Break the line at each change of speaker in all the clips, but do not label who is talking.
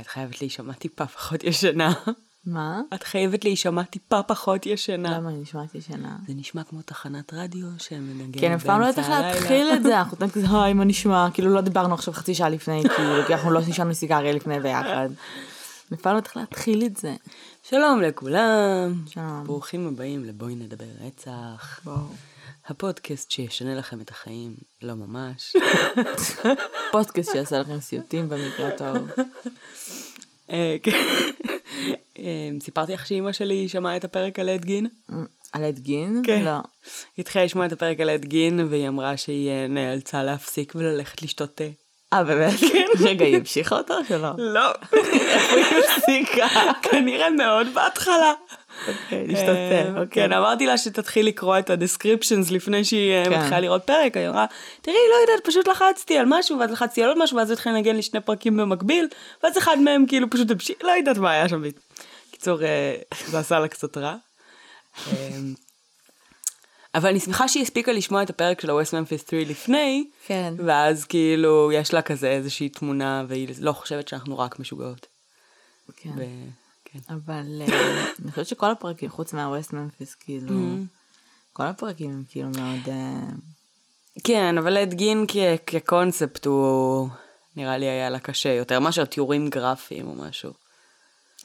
את חייבת להישמע טיפה פחות ישנה.
מה?
את חייבת להישמע טיפה פחות ישנה.
למה אני נשמעת ישנה?
זה נשמע כמו תחנת רדיו שמנגנת
כן, אף פעם לא יודעת איך להתחיל את זה, אנחנו נותנים כזה, היי, מה נשמע? כאילו לא דיברנו עכשיו חצי שעה לפני, כי אנחנו לא נשארנו סיגריה לפני ביחד. אף פעם לא יודעת להתחיל את זה.
שלום לכולם.
שלום.
ברוכים הבאים לבואי נדבר רצח.
בואו.
הפודקאסט שישנה לכם את החיים, לא ממש.
פודקאסט שיעשה לכם סיוטים במקרה הטוב.
אה, כן. אה, סיפרתי לך שאימא שלי שמעה את הפרק על עד גין?
על עד גין?
כן.
לא.
היא התחילה לשמוע את הפרק על עד גין, והיא אמרה שהיא אה, נאלצה להפסיק וללכת לשתות תה.
אה, באמת? רגע, היא המשיכה אותה או שלא?
לא, איפה היא הפסיקה? כנראה מאוד בהתחלה.
לשתות תה,
אה,
אוקיי.
כן, אמרתי לה שתתחיל לקרוא את הדסקריפשנס לפני שהיא אה,
כן.
מתחילה לראות פרק, היא אמרה, תראי, לא יודעת, פשוט לחצתי על משהו, ואז לחצתי על עוד משהו, ואז התחיל לנגן לי שני פרקים במקביל, ואז אחד מהם כאילו פשוט המשיך, לא יודעת מה היה שם. קיצור, אה, זה עשה לה קצת רע. אבל אני שמחה שהיא הספיקה לשמוע את הפרק של ה-West Memphis 3 לפני,
כן.
ואז כאילו יש לה כזה איזושהי תמונה, והיא לא חושבת שאנחנו רק משוגעות.
כן.
ו- כן.
אבל אה, אני חושבת שכל הפרקים, חוץ מה-West Memphis, כאילו, כל הפרקים הם כאילו מאוד... אה,
כן, אבל עד גין כ- כקונספט הוא נראה לי היה לה קשה יותר מאשר תיאורים גרפיים או משהו.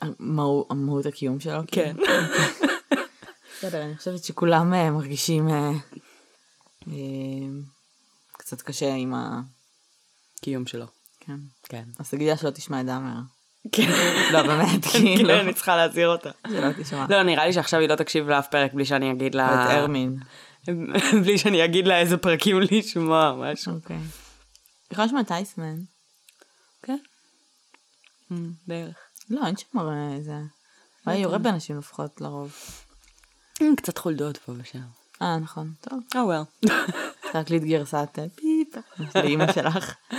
המהו- המהות הקיום שלו.
כן.
בסדר, אני חושבת שכולם אה, מרגישים אה, אה, קצת קשה עם ה...
קיום שלו.
כן.
כן.
אז תגידי שלא תשמע את דאמר.
כן.
לא, באמת, כאילו.
כן, אני צריכה להזהיר אותה.
שלא תשמע.
לא, נראה לי שעכשיו היא לא תקשיב לאף פרק בלי שאני אגיד לה...
את ארמין.
בלי שאני אגיד לה איזה פרקים לשמוע, משהו.
אוקיי. יכולה לשמוע את אייסמן.
כן. Mm, בערך.
לא, אין שם הרי איזה... הוא היה יורה באנשים לפחות לרוב.
Mm, קצת חולדות פה ושם.
אה, נכון. טוב.
אה, וואל.
צריך להקליט גרסת אה, פיפ. לאימא שלך.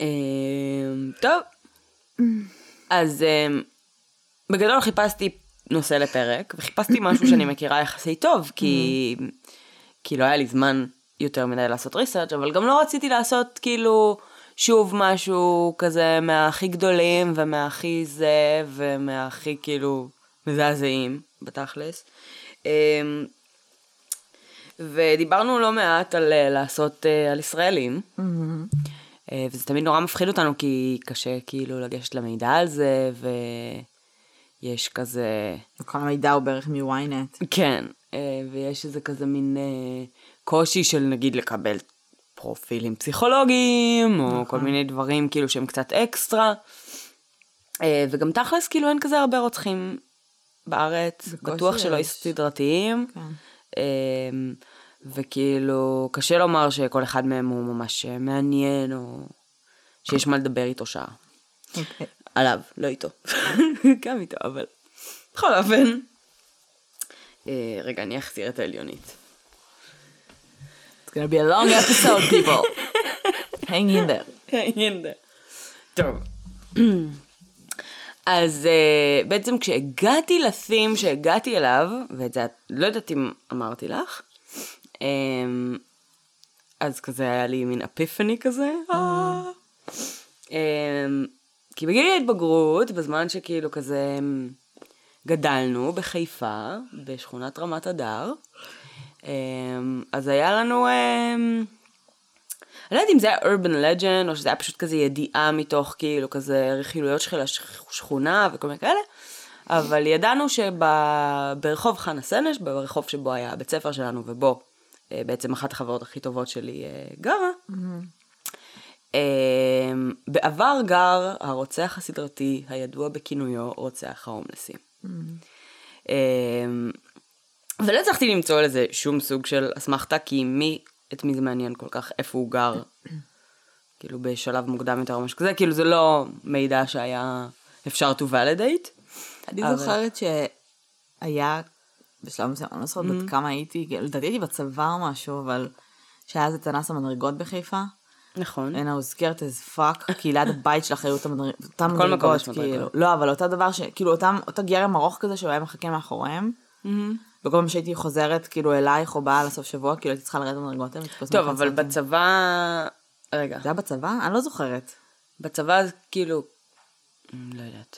אמ, טוב, אז אמ, בגדול חיפשתי נושא לפרק, וחיפשתי משהו שאני מכירה יחסית טוב, כי, כי לא היה לי זמן יותר מדי לעשות ריסרצ', אבל גם לא רציתי לעשות כאילו שוב משהו כזה מהכי גדולים ומהכי זה ומהכי כאילו מזעזעים בתכלס. אמ, ודיברנו לא מעט על אה, לעשות אה, על ישראלים. אה, וזה תמיד נורא מפחיד אותנו, כי קשה כאילו לגשת למידע על זה, ויש כזה...
כל המידע הוא בערך מוויינט.
כן, ויש איזה כזה מין קושי של נגיד לקבל פרופילים פסיכולוגיים, או כל מיני דברים כאילו שהם קצת אקסטרה. וגם תכלס כאילו אין כזה הרבה רוצחים בארץ, בטוח שלא
יש.
סדרתיים.
כן.
אמ, וכאילו, קשה לומר שכל אחד מהם הוא ממש מעניין, או שיש מה לדבר איתו שעה.
אוקיי.
עליו, לא איתו. גם איתו, אבל... בכל אופן. אה, רגע, אני אחזיר את העליונית.
It's gonna be a long episode, people. Hang in there.
הנה. טוב. אז uh, בעצם כשהגעתי לתים שהגעתי אליו, ואת זה לא יודעת אם אמרתי לך, um, אז כזה היה לי מין אפיפני כזה. Um, כי בגיל ההתבגרות, בזמן שכאילו כזה אמ, גדלנו בחיפה, בשכונת רמת הדר, um, אז היה לנו... Um, אני לא יודעת אם זה היה urban legend, או שזה היה פשוט כזה ידיעה מתוך כאילו כזה רכילויות של השכונה וכל מיני כאלה, אבל ידענו שברחוב חנה סנש, ברחוב שבו היה הבית ספר שלנו ובו אה, בעצם אחת החברות הכי טובות שלי אה, גרה, אה, בעבר גר הרוצח הסדרתי הידוע בכינויו רוצח ההומלסים. אה, ולא הצלחתי למצוא לזה שום סוג של אסמכתה, כי מי, את מי זה מעניין כל כך, איפה הוא גר, כאילו בשלב מוקדם יותר או משהו כזה, כאילו זה לא מידע שהיה אפשר to validate.
אני
אבל-
זוכרת שהיה, בשלב מסוים, אני לא זוכרת בת כמה הייתי, כאילו, לדעתי הייתי בצבא או משהו, אבל שהיה אז את אנס המדרגות בחיפה.
נכון.
Was scared as fuck, כי ליד הבית שלך היו את המדרגות, אותן
בכל מקום
מדרגות,
יש מדרגות.
כאילו. לא, אבל אותו דבר, כאילו, אותם, אותו גרם ארוך כזה שהוא היה מחכה מאחוריהם. וכל פעם שהייתי חוזרת, כאילו, אלייך או באה לסוף שבוע, כאילו, הייתי צריכה לרדת במדרגות האלה.
טוב, אבל
אותי.
בצבא... רגע.
זה היה בצבא? אני לא זוכרת.
בצבא זה כאילו, אמ, לא יודעת.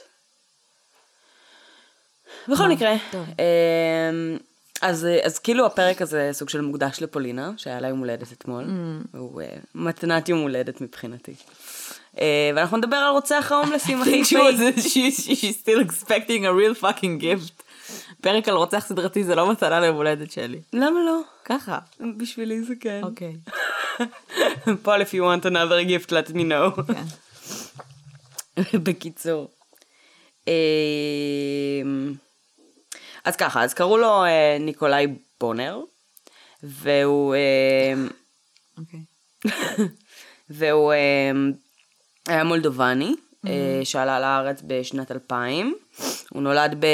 בכל מקרה. אמ, אז, אז כאילו הפרק הזה סוג של מוקדש לפולינה, שהיה לה יום הולדת אתמול,
Mm.
הוא אה, מתנת יום הולדת מבחינתי. אה, ואנחנו נדבר על רוצח ההומלסים
I think she
החיפאי.
was, she, she's still expecting a real fucking gift. פרק על רוצח סדרתי זה לא מתנה ליום הולדת שלי.
למה לא?
ככה.
בשבילי זה כן.
אוקיי.
פול, if you want another gift, let me know.
כן.
בקיצור. אמ, אז ככה, אז קראו לו אה, ניקולאי בונר, והוא, אמ,
אוקיי.
והוא אמ, היה מולדובני, אה, שעלה לארץ בשנת 2000. הוא נולד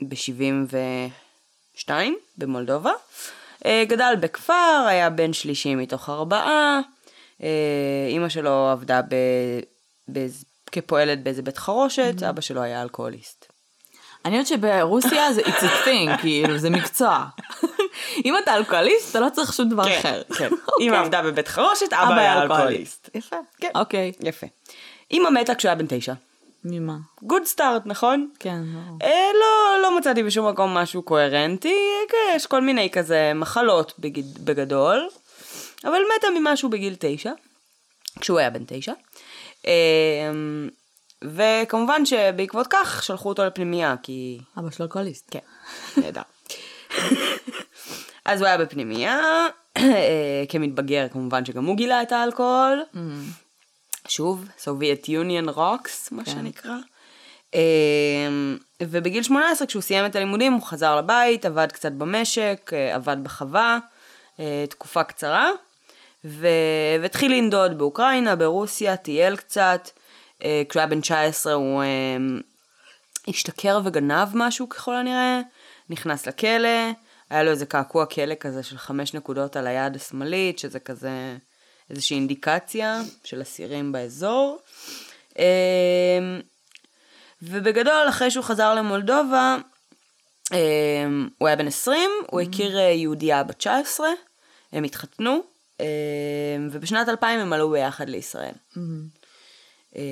ב-72 במולדובה. אה, גדל בכפר, היה בן שלישי מתוך ארבעה. אה, אימא שלו עבדה ב... ב... כפועלת באיזה בית חרושת, אבא שלו היה אלכוהוליסט.
אני יודעת שברוסיה זה it's a thing, כאילו, זה מקצוע. אם אתה אלכוהוליסט, אתה לא צריך שום דבר אחר.
כן.
אוקיי.
אמא עבדה בבית חרושת, אבא היה אלכוהוליסט.
יפה.
כן.
אוקיי.
יפה. אמא מתה כשהוא היה בן תשע.
ממה?
גוד סטארט, נכון?
כן, ברור.
אה, לא, לא מצאתי בשום מקום משהו קוהרנטי, כן, יש כל מיני כזה מחלות בגיד, בגדול, אבל מתה ממשהו בגיל תשע, כשהוא היה בן תשע. אה, וכמובן שבעקבות כך שלחו אותו לפנימייה, כי...
אבא שלו אלכוהוליסט.
כן, נהדר. אז הוא היה בפנימייה, אה, כמתבגר כמובן שגם הוא גילה את האלכוהול. שוב, Soviet Union rocks, מה
כן.
שנקרא. אה, ובגיל 18, כשהוא סיים את הלימודים, הוא חזר לבית, עבד קצת במשק, אה, עבד בחווה, אה, תקופה קצרה, ו... והתחיל לנדוד באוקראינה, ברוסיה, טייל קצת. אה, כשהוא היה בן 19 הוא השתכר וגנב משהו ככל הנראה, נכנס לכלא, היה לו איזה קעקוע כלא כזה של חמש נקודות על היד השמאלית, שזה כזה איזושהי אינדיקציה של אסירים באזור. אה, ובגדול, אחרי שהוא חזר למולדובה, אה, הוא היה בן 20, הוא הכיר אה, יהודייה בת 19, הם התחתנו, אה, ובשנת 2000 הם עלו ביחד לישראל. אה,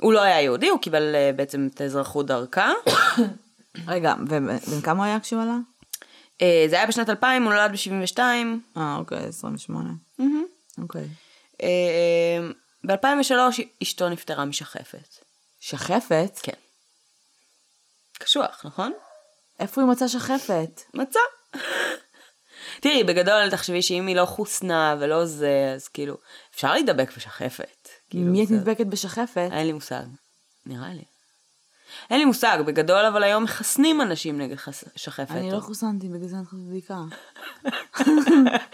הוא לא היה יהודי, הוא קיבל אה, בעצם את האזרחות דרכה.
רגע, ובן כמה הוא היה כשהוא עלה?
אה, זה היה בשנת 2000, הוא נולד ב-72.
אה, אוקיי, 28. אוקיי.
ב-2003 אשתו נפטרה משחפת.
שחפת?
כן. קשוח, נכון?
איפה היא מצאה שחפת?
מצא. תראי, בגדול תחשבי שאם היא לא חוסנה ולא זה, אז כאילו, אפשר להידבק בשחפת. כאילו,
מי את נדבקת בשחפת?
אין לי מושג. נראה לי. אין לי מושג, בגדול אבל היום מחסנים אנשים נגד חס... שחפת.
אני לא חוסנתי, בגלל זה אני צריכה בדיקה.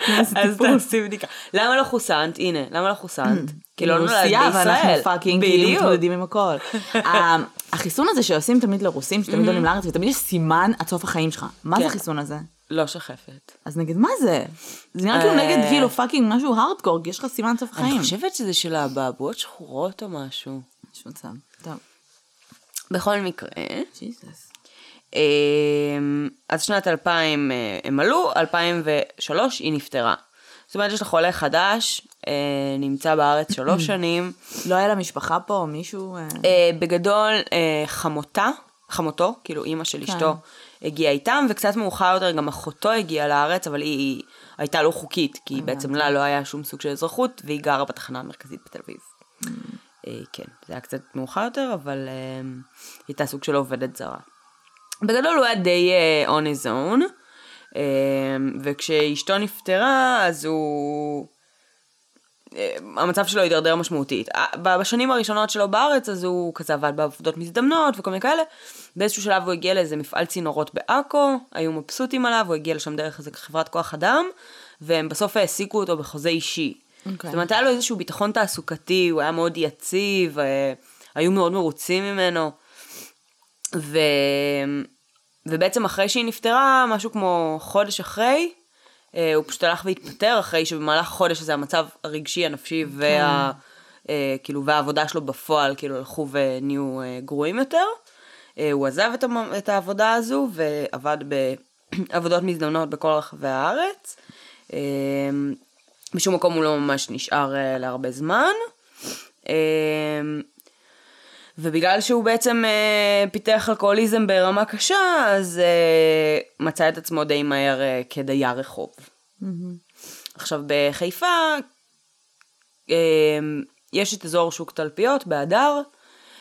אז תעשי בדיקה. למה לא חוסנת? הנה, למה לא חוסנת? כי לא נולדת בישראל.
ואנחנו fucking כאילו. מתמודדים עם הכל. ה- החיסון הזה שעושים תמיד לרוסים, שתמיד עולים לארץ, ותמיד יש סימן עד סוף החיים שלך. מה זה
כן.
החיסון הזה?
לא שחפת.
אז נגד מה זה? זה נראה כאילו
אה.
נגד כאילו fucking משהו הארדקור, כי יש לך סימן עד סוף החיים.
אני חושבת שזה של האבעבועות שחורות או משהו.
יש מצב.
בכל מקרה,
ג'יזוס.
אמ, אז שנת 2000 אה, הם עלו, 2003 היא נפטרה. זאת אומרת, יש לך חולה חדש, אה, נמצא בארץ שלוש שנים.
לא היה לה משפחה פה או מישהו? אה,
בגדול, חמותה, חמותו, כאילו אימא של
כן.
אשתו, הגיעה איתם, וקצת מאוחר יותר גם אחותו הגיעה לארץ, אבל היא, היא הייתה לא חוקית, כי בעצם לה לא היה שום סוג של אזרחות, והיא גרה בתחנה המרכזית בתל אביב. אה, כן, זה היה קצת מאוחר יותר, אבל היא הייתה סוג של עובדת זרה. בגדול הוא היה די אה, on his own, אה, וכשאשתו נפטרה, אז הוא... אה, המצב שלו הידרדר משמעותית. אה, בשנים הראשונות שלו בארץ, אז הוא כזה עבד בעבודות מזדמנות וכל מיני כאלה. באיזשהו שלב הוא הגיע לאיזה מפעל צינורות בעכו, היו מבסוטים עליו, הוא הגיע לשם דרך איזה חברת כוח אדם, והם בסוף העסיקו אותו בחוזה אישי.
אוקיי.
זאת אומרת, היה לו איזשהו ביטחון תעסוקתי, הוא היה מאוד יציב, אה, היו מאוד מרוצים ממנו. ו... ובעצם אחרי שהיא נפטרה, משהו כמו חודש אחרי, אה, הוא פשוט הלך והתפטר אחרי שבמהלך החודש הזה המצב הרגשי, הנפשי וה... אה, כאילו, והעבודה שלו בפועל, כאילו, הלכו ונהיו גרועים יותר. הוא עזב את, המ... את העבודה הזו ועבד בעבודות מזדמנות בכל רחבי הארץ. בשום מקום הוא לא ממש נשאר אה, להרבה זמן. אמ, ובגלל שהוא בעצם אה, פיתח אלכוהוליזם ברמה קשה, אז אה, מצא את עצמו די מהר אה, כדייר רחוב. עכשיו בחיפה אה, יש את אזור שוק תלפיות בהדר,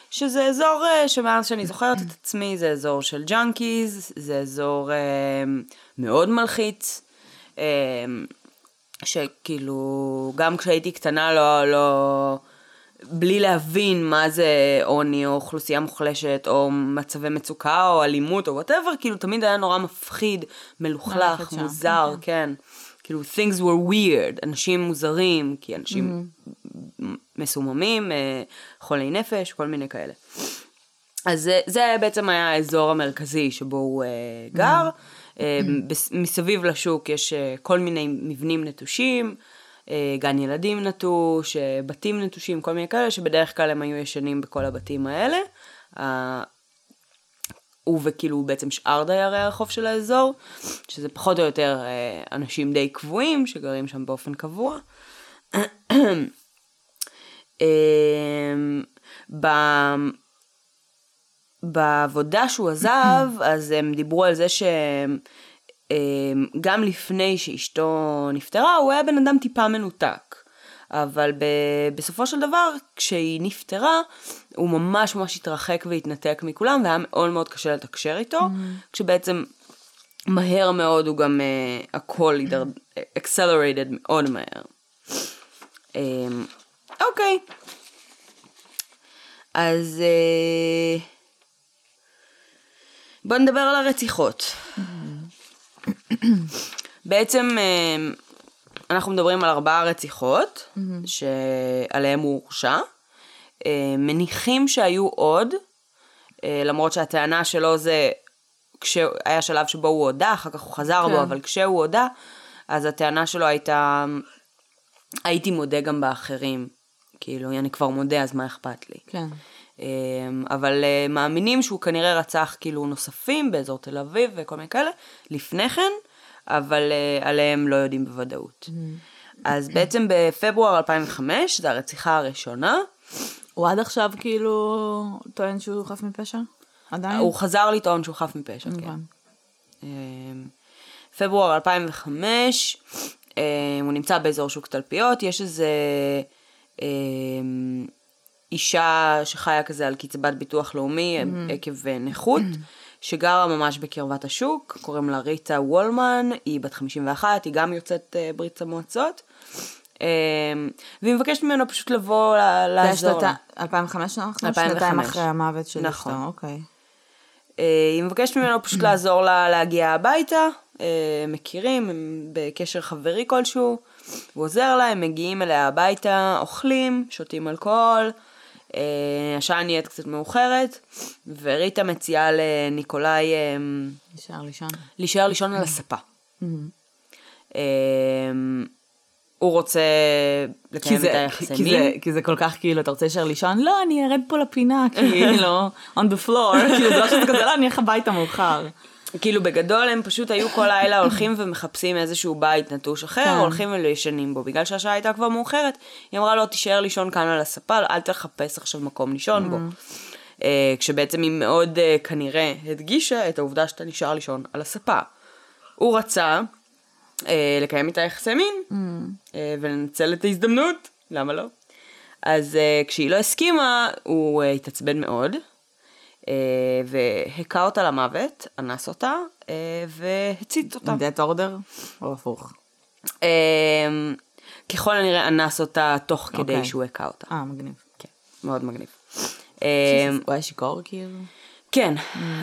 שזה אזור אה, שמאז שאני זוכרת את עצמי זה אזור של junkies, זה אזור אה, מאוד מלחיץ, אה, שכאילו גם כשהייתי קטנה לא, לא, בלי להבין מה זה עוני או אוכלוסייה מוחלשת או מצבי מצוקה או אלימות או וואטאבר, כאילו תמיד היה נורא מפחיד, מלוכלך,
ללכת שם,
מוזר,
כן.
כן. כאילו things were weird, אנשים מוזרים, כי אנשים מסוממים, אה, חולי נפש, כל מיני כאלה. אז זה, זה בעצם היה האזור המרכזי שבו הוא אה, גר. בס- מסביב לשוק יש אה, כל מיני מבנים נטושים, אה, גן ילדים נטוש, אה, בתים נטושים, כל מיני כאלה, שבדרך כלל הם היו ישנים בכל הבתים האלה. הוא וכאילו בעצם שאר דיירי הרחוב של האזור, שזה פחות או יותר אנשים די קבועים שגרים שם באופן קבוע. בעבודה שהוא עזב, אז הם דיברו על זה שגם לפני שאשתו נפטרה, הוא היה בן אדם טיפה מנותק. אבל ב- בסופו של דבר, כשהיא נפטרה, הוא ממש ממש התרחק והתנתק מכולם, והיה מאוד מאוד קשה לתקשר איתו, כשבעצם מהר מאוד הוא גם, uh, הכל הידר... accelerated מאוד מהר. Um, אוקיי. אז uh, בוא נדבר על הרציחות. בעצם uh, אנחנו מדברים על ארבעה רציחות שעליהם הוא הורשע. Uh, מניחים שהיו עוד, uh, למרות שהטענה שלו זה כשהיה שלב שבו הוא הודה, אחר כך הוא חזר
כן.
בו, אבל כשהוא הודה, אז הטענה שלו הייתה, הייתי מודה גם באחרים. כאילו, אני כבר מודה, אז מה אכפת לי?
כן.
אמ, אבל אה, מאמינים שהוא כנראה רצח כאילו נוספים באזור תל אביב וכל מיני כאלה, לפני כן, אבל אה, עליהם לא יודעים בוודאות. אז בעצם בפברואר 2005, זו הרציחה הראשונה,
הוא עד עכשיו כאילו טוען שהוא חף מפשע? עדיין?
הוא חזר לטעון שהוא חף מפשע, כן. אמ, פברואר 2005, אמ, הוא נמצא באזור שוק תלפיות, יש איזה אישה שחיה כזה על קצבת ביטוח לאומי
Mm-hmm.
עקב אה, נכות, שגרה ממש בקרבת השוק, קוראים לה ריטה וולמן, היא בת 51, היא גם יוצאת אה, ברית המועצות. אמ, והיא מבקשת ממנו פשוט לבוא ל-
זה היה
לעזור לה.
שנתה- 2005 אנחנו?
2005.
שנתיים אחרי המוות של
נכון.
אשתו, אוקיי.
אה, היא מבקשת ממנו פשוט לעזור לה להגיע הביתה, אה, מכירים, הם בקשר חברי כלשהו, הוא עוזר לה, הם מגיעים אליה הביתה, אוכלים, שותים אלכוהול, השעה נהיית קצת מאוחרת, וריטה מציעה לניקולאי אה,
נשאר לישון.
להישאר לישון על הספה. אה, הוא רוצה לקיים את היחסי מין.
כי זה כל כך כאילו, אתה רוצה להישאר לישון? לא, אני ארד פה לפינה, כאילו, on the floor, כאילו, זה לא שזה כזה, לא, אני אלך הביתה מאוחר.
כאילו בגדול הם פשוט היו כל לילה הולכים ומחפשים איזשהו בית נטוש אחר,
כן.
הולכים וישנים בו. בגלל שהשעה הייתה כבר מאוחרת, היא אמרה לו, תישאר לישון כאן על הספה, אל תחפש עכשיו מקום לישון בו. אה, כשבעצם היא מאוד אה, כנראה הדגישה את העובדה שאתה נשאר לישון על הספה. הוא רצה אה, לקיים איתה יחסי מין, אה, ולנצל את ההזדמנות, למה לא? אז אה, כשהיא לא הסכימה, הוא אה, התעצבן מאוד, והכה אותה למוות, אנס אותה, אה, והצית אותה.
death order? או הפוך.
אה, ככל הנראה אנס אותה תוך כדי
אוקיי.
שהוא הכה אותה.
אה, מגניב.
כן, מאוד מגניב. אה,
הוא היה שיכור כאילו?
כן,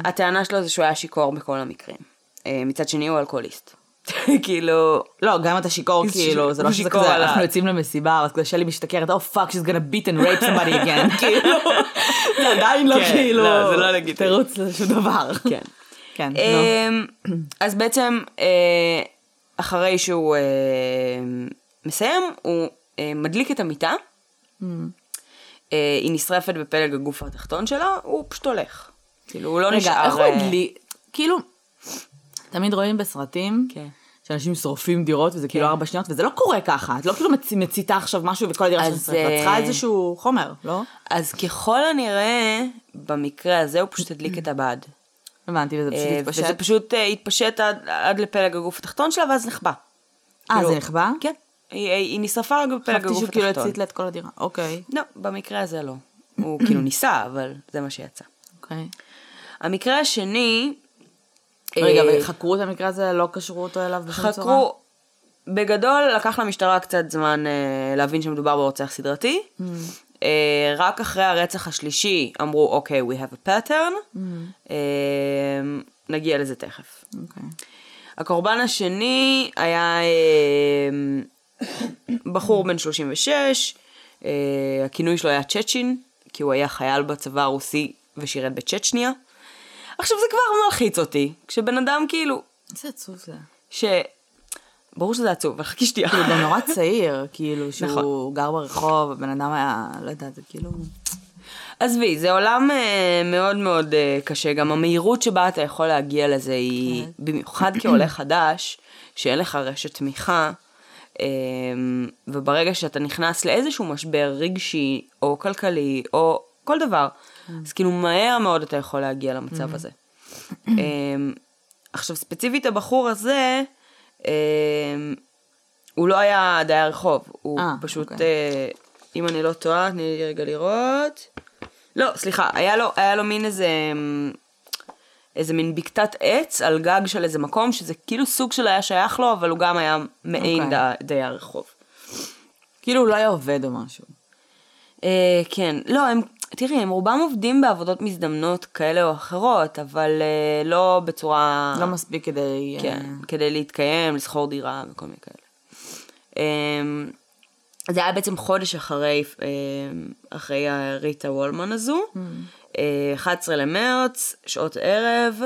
הטענה שלו זה שהוא היה שיכור בכל המקרים. אה, מצד שני הוא אלכוהוליסט. כאילו,
לא, גם אתה שיכור
הוא
כאילו, זה לא שזה
שיכור
כזה, אנחנו יוצאים למסיבה, אז כזה שלי משתכרת, oh fuck, she's gonna beat and rape somebody again, כאילו, זה עדיין לא
כן,
כאילו,
לא, זה לא לגיטימי.
תירוץ לשום דבר.
כן.
כן.
אמ, אז בעצם, אה, אחרי שהוא אה, מסיים, הוא אה, מדליק את המיטה, אה, היא נשרפת בפלג הגוף התחתון שלה, הוא פשוט הולך. כאילו, הוא לא נשאר...
רגע, איך הוא
אה,
הדליק, כאילו, תמיד רואים בסרטים,
כן.
שאנשים שורפים דירות וזה כאילו ארבע שניות, וזה לא קורה ככה, את לא כאילו מצ- מציתה עכשיו משהו וכל הדירה שלך
אז,
שורפת, את צריכה
אה,
איזשהו חומר, לא?
אז ככל הנראה, במקרה הזה הוא פשוט הדליק את הבד.
הבנתי, וזה פשוט
אה,
התפשט.
וזה פשוט אה, התפשט עד, עד לפלג הגוף התחתון שלה, ואז נחבא.
אה,
כאילו-
זה נכבה?
כן. היא, היא, היא נשרפה רק בפלג
חשבתי
הגוף
שהוא כאילו
התחתון.
הצית לה את כל הדירה. אוקיי,
לא, במקרה הזה לא. הוא כאילו ניסה, אבל זה מה שיצא.
אוקיי.
המקרה השני...
רגע,
אה,
וחקרו את המקרה הזה, לא קשרו אותו אליו בשום צורה?
חקרו, בגדול לקח למשטרה קצת זמן אה, להבין שמדובר ברוצח סדרתי.
Mm.
אה, רק אחרי הרצח השלישי אמרו, אוקיי, we have a pattern.
Mm.
אה, נגיע לזה תכף.
אוקיי.
הקורבן השני היה אה, בחור בן 36, אה, הכינוי שלו היה צ'צ'ין, כי הוא היה חייל בצבא הרוסי ושירת בצ'צ'ניה. עכשיו זה כבר מלחיץ אותי, כשבן אדם כאילו,
איזה עצוב זה.
ש... ברור שזה עצוב, אבל חכי שנייה.
כאילו, גם נורא צעיר, כאילו, שהוא
נכון.
גר ברחוב, הבן אדם היה, לא יודעת, זה כאילו...
עזבי, זה עולם אה, מאוד מאוד אה, קשה, גם המהירות שבה אתה יכול להגיע לזה היא,
כן.
במיוחד כעולה חדש, שאין לך רשת תמיכה, אה, וברגע שאתה נכנס לאיזשהו משבר רגשי, או כלכלי, או כל דבר. אז כאילו מהר מאוד אתה יכול להגיע למצב הזה. אה, עכשיו, ספציפית הבחור הזה, אה, הוא לא היה דייר רחוב, הוא
אה,
פשוט,
אוקיי.
אה, אם אני לא טועה, תני לי רגע לראות. לא, סליחה, היה לו, היה לו מין איזה, אמ, איזה מין בקתת עץ על גג של איזה מקום, שזה כאילו סוג של היה שייך לו, אבל הוא גם היה מעין
אוקיי.
די- דייר רחוב.
כאילו, הוא לא היה עובד או משהו.
אה, כן, לא, הם, תראי, הם רובם עובדים בעבודות מזדמנות כאלה או אחרות, אבל אה, לא בצורה...
לא מספיק כדי... אה,
כן, כדי להתקיים, לשכור דירה וכל מיני כאלה. אמ, זה היה בעצם חודש אחרי, אמ, אחרי הריטה וולמן הזו, אה, 11 למרץ, שעות ערב,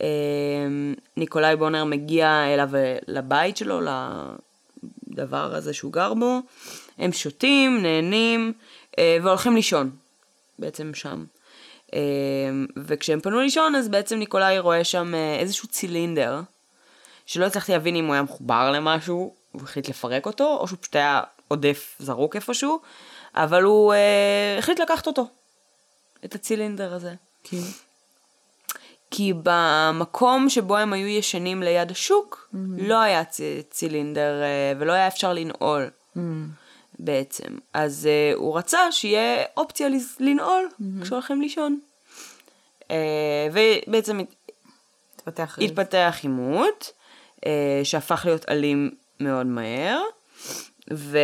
אמ, ניקולאי בונר מגיע אליו לבית שלו, לדבר הזה שהוא גר בו, הם שותים, נהנים והולכים לישון, בעצם שם. אה, וכשהם פנו לישון אז בעצם ניקולאי רואה שם אה, איזשהו צילינדר, שלא הצלחתי להבין אם הוא היה מחובר למשהו, הוא החליט לפרק אותו, או שהוא פשוט היה עודף זרוק איפשהו, אבל הוא אה, החליט לקחת אותו, את הצילינדר הזה.
כי...
כי במקום שבו הם היו ישנים ליד השוק, לא היה צ... צילינדר אה, ולא היה אפשר לנעול בעצם. אז אה, הוא רצה שיהיה אופציה לנעול כשהולכים לישון. אה, ובעצם
התפתח...
התפתח עימות, אה, שהפך להיות אלים מאוד מהר, ו...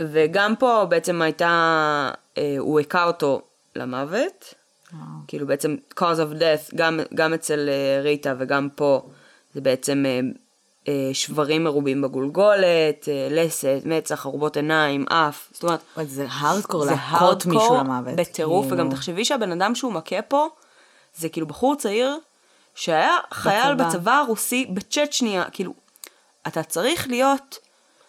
וגם פה בעצם הייתה, אה, הוא הכה אותו למוות, כאילו בעצם cause of death, גם, גם אצל אה, ריטה וגם פה, זה בעצם אה, שברים מרובים בגולגולת, אה, לסת, מצח, ארובות עיניים, אף, זאת אומרת,
זה הארדקור להכות מישהו למוות.
בטירוף,
כאילו.
וגם תחשבי שהבן אדם שהוא מכה פה, זה כאילו בחור צעיר, שהיה חייל
בצבא.
בצבא הרוסי בצ'צ'ניה, כאילו, אתה צריך להיות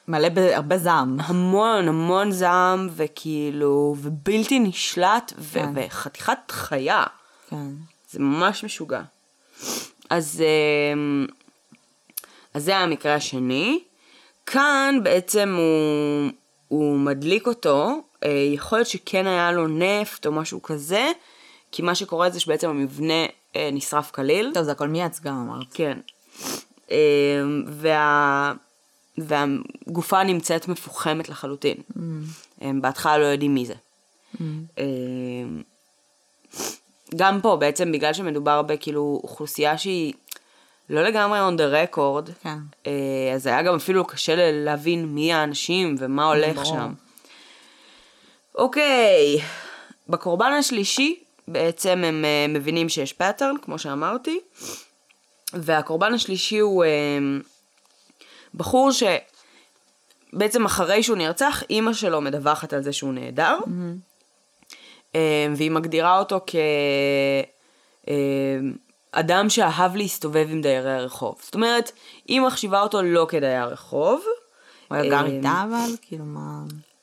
מלא בהרבה זעם.
המון המון זעם, וכאילו, ובלתי נשלט, ו-
כן.
וחתיכת חיה.
כן.
זה ממש משוגע. אז, אמ, אז זה המקרה השני. כאן בעצם הוא, הוא מדליק אותו, אה, יכול להיות שכן היה לו נפט או משהו כזה, כי מה שקורה זה שבעצם המבנה אה, נשרף כליל.
טוב, זה הכל מעץ גם אמרת.
כן. אמ, וה... והגופה נמצאת מפוחמת לחלוטין. הם בהתחלה לא יודעים מי זה. אמ, גם פה, בעצם בגלל שמדובר בכאילו אוכלוסייה שהיא לא לגמרי on the record,
כן.
אה, אז היה גם אפילו קשה להבין מי האנשים ומה הולך
ברור.
שם. אוקיי, בקורבן השלישי בעצם הם אה, מבינים שיש pattern, כמו שאמרתי, והקורבן השלישי הוא אה, בחור שבעצם אחרי שהוא נרצח, אימא שלו מדווחת על זה שהוא נעדר, אה, והיא מגדירה אותו כאדם שאהב להסתובב עם דיירי הרחוב. זאת אומרת, היא מחשיבה אותו לא כדייר רחוב.
הוא היה גר
אה,
איתה אבל? כאילו מה...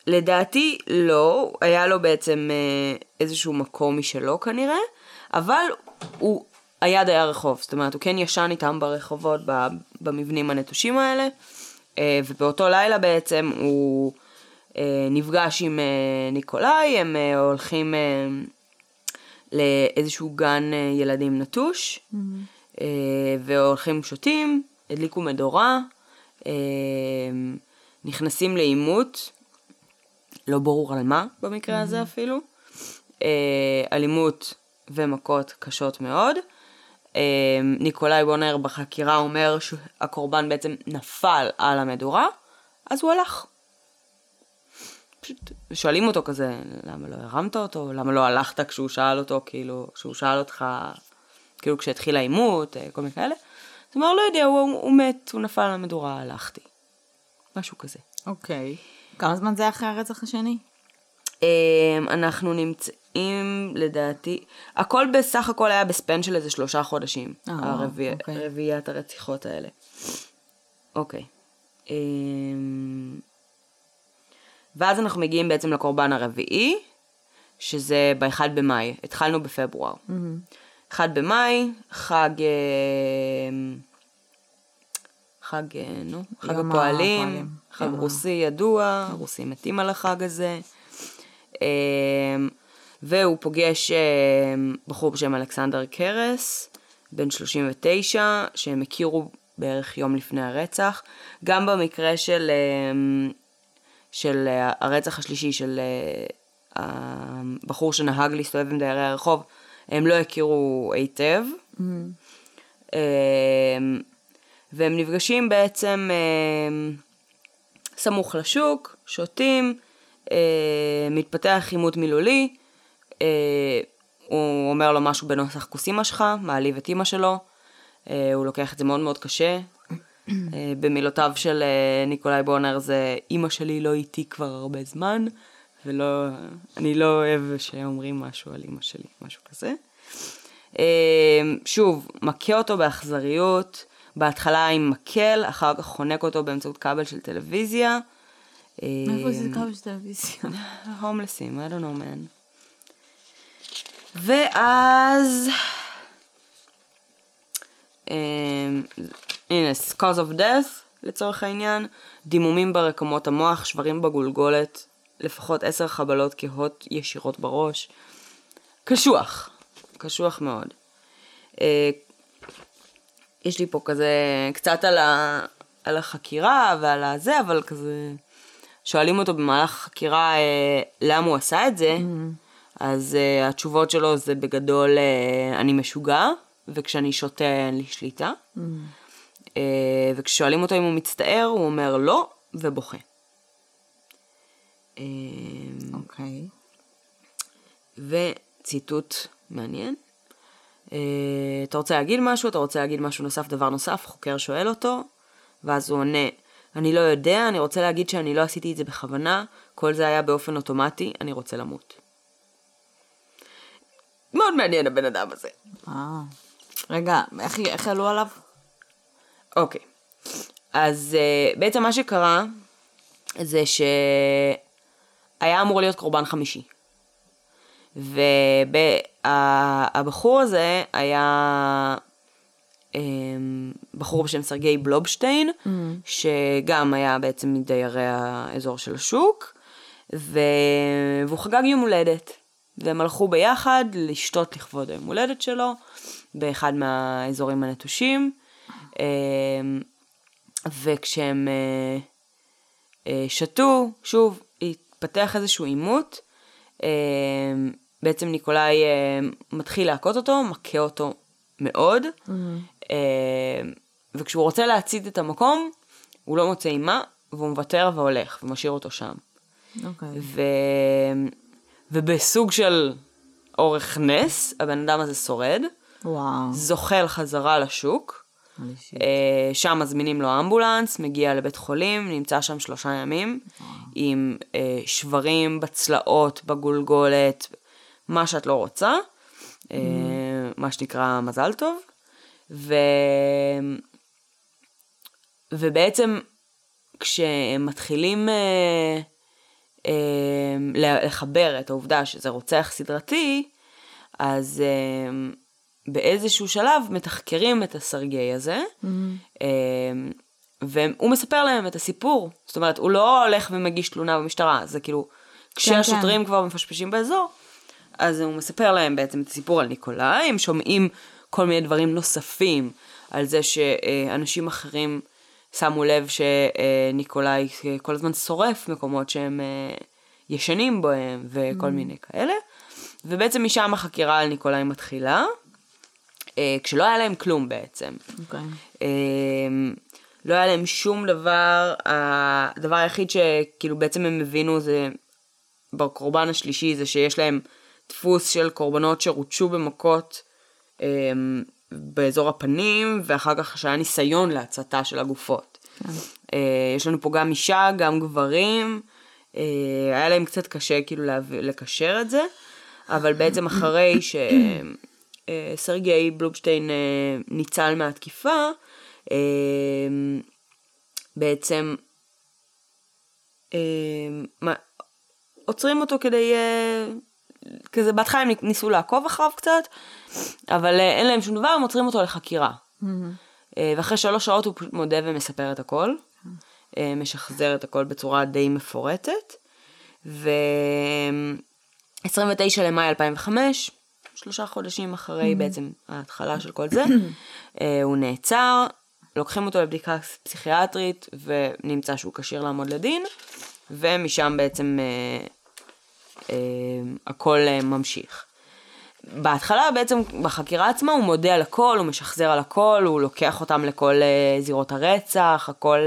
לדעתי לא, היה לו בעצם אה, איזשהו מקום משלו כנראה, אבל הוא היה דייר רחוב, זאת אומרת, הוא כן ישן איתם ברחובות, במבנים הנטושים האלה, אה, ובאותו לילה בעצם הוא נפגש עם ניקולאי, הם הולכים לאיזשהו גן אה, ילדים נטוש, אה, והולכים שותים, הדליקו מדורה, אה, נכנסים לעימות, לא ברור על מה במקרה הזה אפילו, אלימות ומכות קשות מאוד. ניקולאי בונר בחקירה אומר שהקורבן בעצם נפל על המדורה, אז הוא הלך. פשוט שואלים אותו כזה, למה לא הרמת אותו? למה לא הלכת כשהוא שאל אותו, כאילו, כשהוא שאל אותך, כאילו כשהתחיל העימות, אה, כל מיני כאלה? אז הוא אומר, לא יודע, הוא, הוא מת, הוא נפל על המדורה, הלכתי. משהו כזה.
אוקיי. כמה זמן זה אחרי הרצח השני?
אמ, אנחנו נמצאים, לדעתי, הכל בסך הכל היה בספן של איזה שלושה חודשים,
אה,
הרביע-
אוקיי.
רביעיית הרציחות האלה. אוקיי. אמ, ואז אנחנו מגיעים בעצם לקורבן הרביעי, שזה ב-1 במאי, התחלנו בפברואר. 1 במאי, חג, אמ, חג, אה, נו, חג
יום
הפועלים,
הפועלים.
חג
יום ה-
רוסי ידוע, הרוסים מתים על החג הזה. אמ, והוא פוגש בחור בשם אלכסנדר קרס, בן 39, שהם הכירו בערך יום לפני הרצח. גם במקרה של, של אה, הרצח השלישי של אה, הבחור שנהג להסתובב עם דיירי הרחוב, הם לא הכירו היטב. אמ, והם נפגשים בעצם סמוך לשוק, שותים, אה, מתפתח עימות מילולי, אה, הוא אומר לו משהו בנוסח כוס אמא שלך, מעליב את אמא שלו, אה, הוא לוקח את זה מאוד מאוד קשה. אה, במילותיו של אה, ניקולאי בונר זה אמא שלי לא איתי כבר הרבה זמן, ולא, אני לא אוהב שאומרים משהו על אמא שלי, משהו כזה. אה, שוב, מכה אותו באכזריות, בהתחלה עם מקל, אחר כך חונק אותו באמצעות כבל של טלוויזיה.
מאיפה זה כמה של טלוויזיה?
הומלסים, I don't know man. ואז... הנה, cause of death לצורך העניין, דימומים ברקמות המוח, שברים בגולגולת, לפחות עשר חבלות כהות ישירות בראש. קשוח, קשוח מאוד. אה, יש לי פה כזה קצת על, ה, על החקירה ועל הזה, אבל כזה שואלים אותו במהלך החקירה אה, למה הוא עשה את זה, אז אה, התשובות שלו זה בגדול אה, אני משוגע, וכשאני שותה אין לי שליטה. אה, וכששואלים אותו אם הוא מצטער, הוא אומר לא, ובוכה. אה,
אוקיי.
וציטוט מעניין. Uh, אתה רוצה להגיד משהו? אתה רוצה להגיד משהו נוסף, דבר נוסף? חוקר שואל אותו, ואז הוא עונה, אני לא יודע, אני רוצה להגיד שאני לא עשיתי את זה בכוונה, כל זה היה באופן אוטומטי, אני רוצה למות. מאוד מעניין הבן אדם הזה.
אה. רגע, איך איך עלו עליו?
אוקיי. אז uh, בעצם מה שקרה, זה שהיה אמור להיות קורבן חמישי. והבחור הזה היה אמ, בחור בשם סרגי בלובשטיין, mm. שגם היה בעצם מדיירי האזור של השוק, ו... והוא חגג יום הולדת. והם הלכו ביחד לשתות לכבוד היום הולדת שלו, באחד מהאזורים הנטושים. אמ, וכשהם אה, אה, שתו, שוב, התפתח איזשהו עימות. אה, בעצם ניקולאי אה, מתחיל להכות אותו, מכה אותו מאוד, אה, וכשהוא רוצה להצית את המקום, הוא לא מוצא עם מה, והוא מוותר והולך, ומשאיר אותו שם.
אוקיי.
ו... ובסוג של אורך נס, הבן אדם הזה שורד,
וואו.
זוחל חזרה לשוק, שם מזמינים לו אמבולנס, מגיע לבית חולים, נמצא שם שלושה ימים, עם אה, שברים בצלעות, בגולגולת, מה שאת לא רוצה, אה, מה שנקרא מזל טוב. ו... ובעצם כשהם מתחילים אה, אה, לחבר את העובדה שזה רוצח סדרתי, אז אה, באיזשהו שלב מתחקרים את הסרגי הזה, אה, והוא מספר להם את הסיפור. זאת אומרת, הוא לא הולך ומגיש תלונה במשטרה, זה כאילו, כשהשוטרים כבר מפשפשים באזור, אז הוא מספר להם בעצם את הסיפור על ניקולאי, הם שומעים כל מיני דברים נוספים על זה שאנשים אחרים שמו לב שניקולאי כל הזמן שורף מקומות שהם אה, ישנים בהם וכל מיני כאלה. ובעצם משם החקירה על ניקולאי מתחילה, כשלא היה להם כלום בעצם.
אוקיי.
אה, לא היה להם שום דבר, הדבר היחיד שכאילו בעצם הם הבינו זה בקורבן השלישי זה שיש להם דפוס של קורבנות שרוצ'ו במכות אה, באזור הפנים, ואחר כך שהיה ניסיון להצתה של הגופות.
כן.
אה, יש לנו פה גם אישה, גם גברים, אה, היה להם קצת קשה כאילו לקשר את זה, אבל בעצם אחרי שסרגי בלובשטיין אה, ניצל מהתקיפה, אה, בעצם אה, עוצרים אותו כדי, אה, כזה בהתחלה הם ניסו לעקוב אחריו קצת, אבל אה, אין להם שום דבר, הם עוצרים אותו לחקירה. אה, ואחרי שלוש שעות הוא פשוט מודה ומספר את הכל, אה, משחזר את הכל בצורה די מפורטת, ו-29 למאי 2005, שלושה חודשים אחרי בעצם ההתחלה של כל זה, אה, הוא נעצר, לוקחים אותו לבדיקה פסיכיאטרית ונמצא שהוא כשיר לעמוד לדין, ומשם בעצם אה, אה, הכל אה, ממשיך. בהתחלה בעצם בחקירה עצמה הוא מודה על הכל, הוא משחזר על הכל, הוא לוקח אותם לכל אה, זירות הרצח, הכל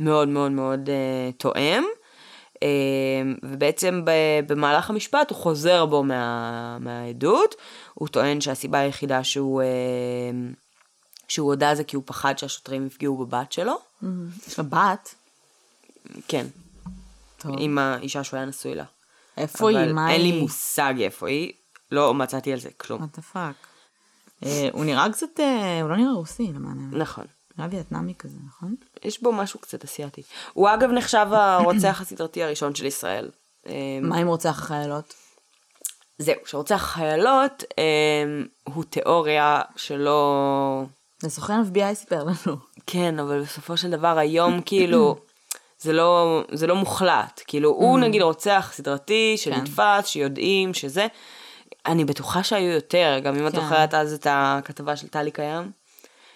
מאוד מאוד מאוד אה, תואם. אה, ובעצם במהלך המשפט הוא חוזר בו מה, מהעדות, הוא טוען שהסיבה היחידה שהוא, אה, שהוא הודה זה כי הוא פחד שהשוטרים יפגעו בבת שלו.
יש לה בת?
כן,
טוב.
עם האישה שהוא היה נשוי לה.
איפה היא? מה היא?
אין לי מושג איפה היא, לא מצאתי על זה כלום.
what the fuck. אה, הוא נראה קצת, אה, הוא לא נראה רוסי למען האמת.
נכון.
נראה וייטנאמי כזה, נכון?
יש בו משהו קצת אסיאתי. הוא אגב נחשב הרוצח הסדרתי הראשון של ישראל. אה,
מה עם רוצח החיילות?
זהו, שרוצח חיילות אה, הוא תיאוריה שלא...
זה סוכן FBI סיפר לנו.
כן, אבל בסופו של דבר היום כאילו, זה לא, זה לא מוחלט. כאילו, הוא נגיד רוצח סדרתי שנתפס, שיודעים שזה. אני בטוחה שהיו יותר, גם אם את
כן.
זוכרת אז את הכתבה של טלי קיים,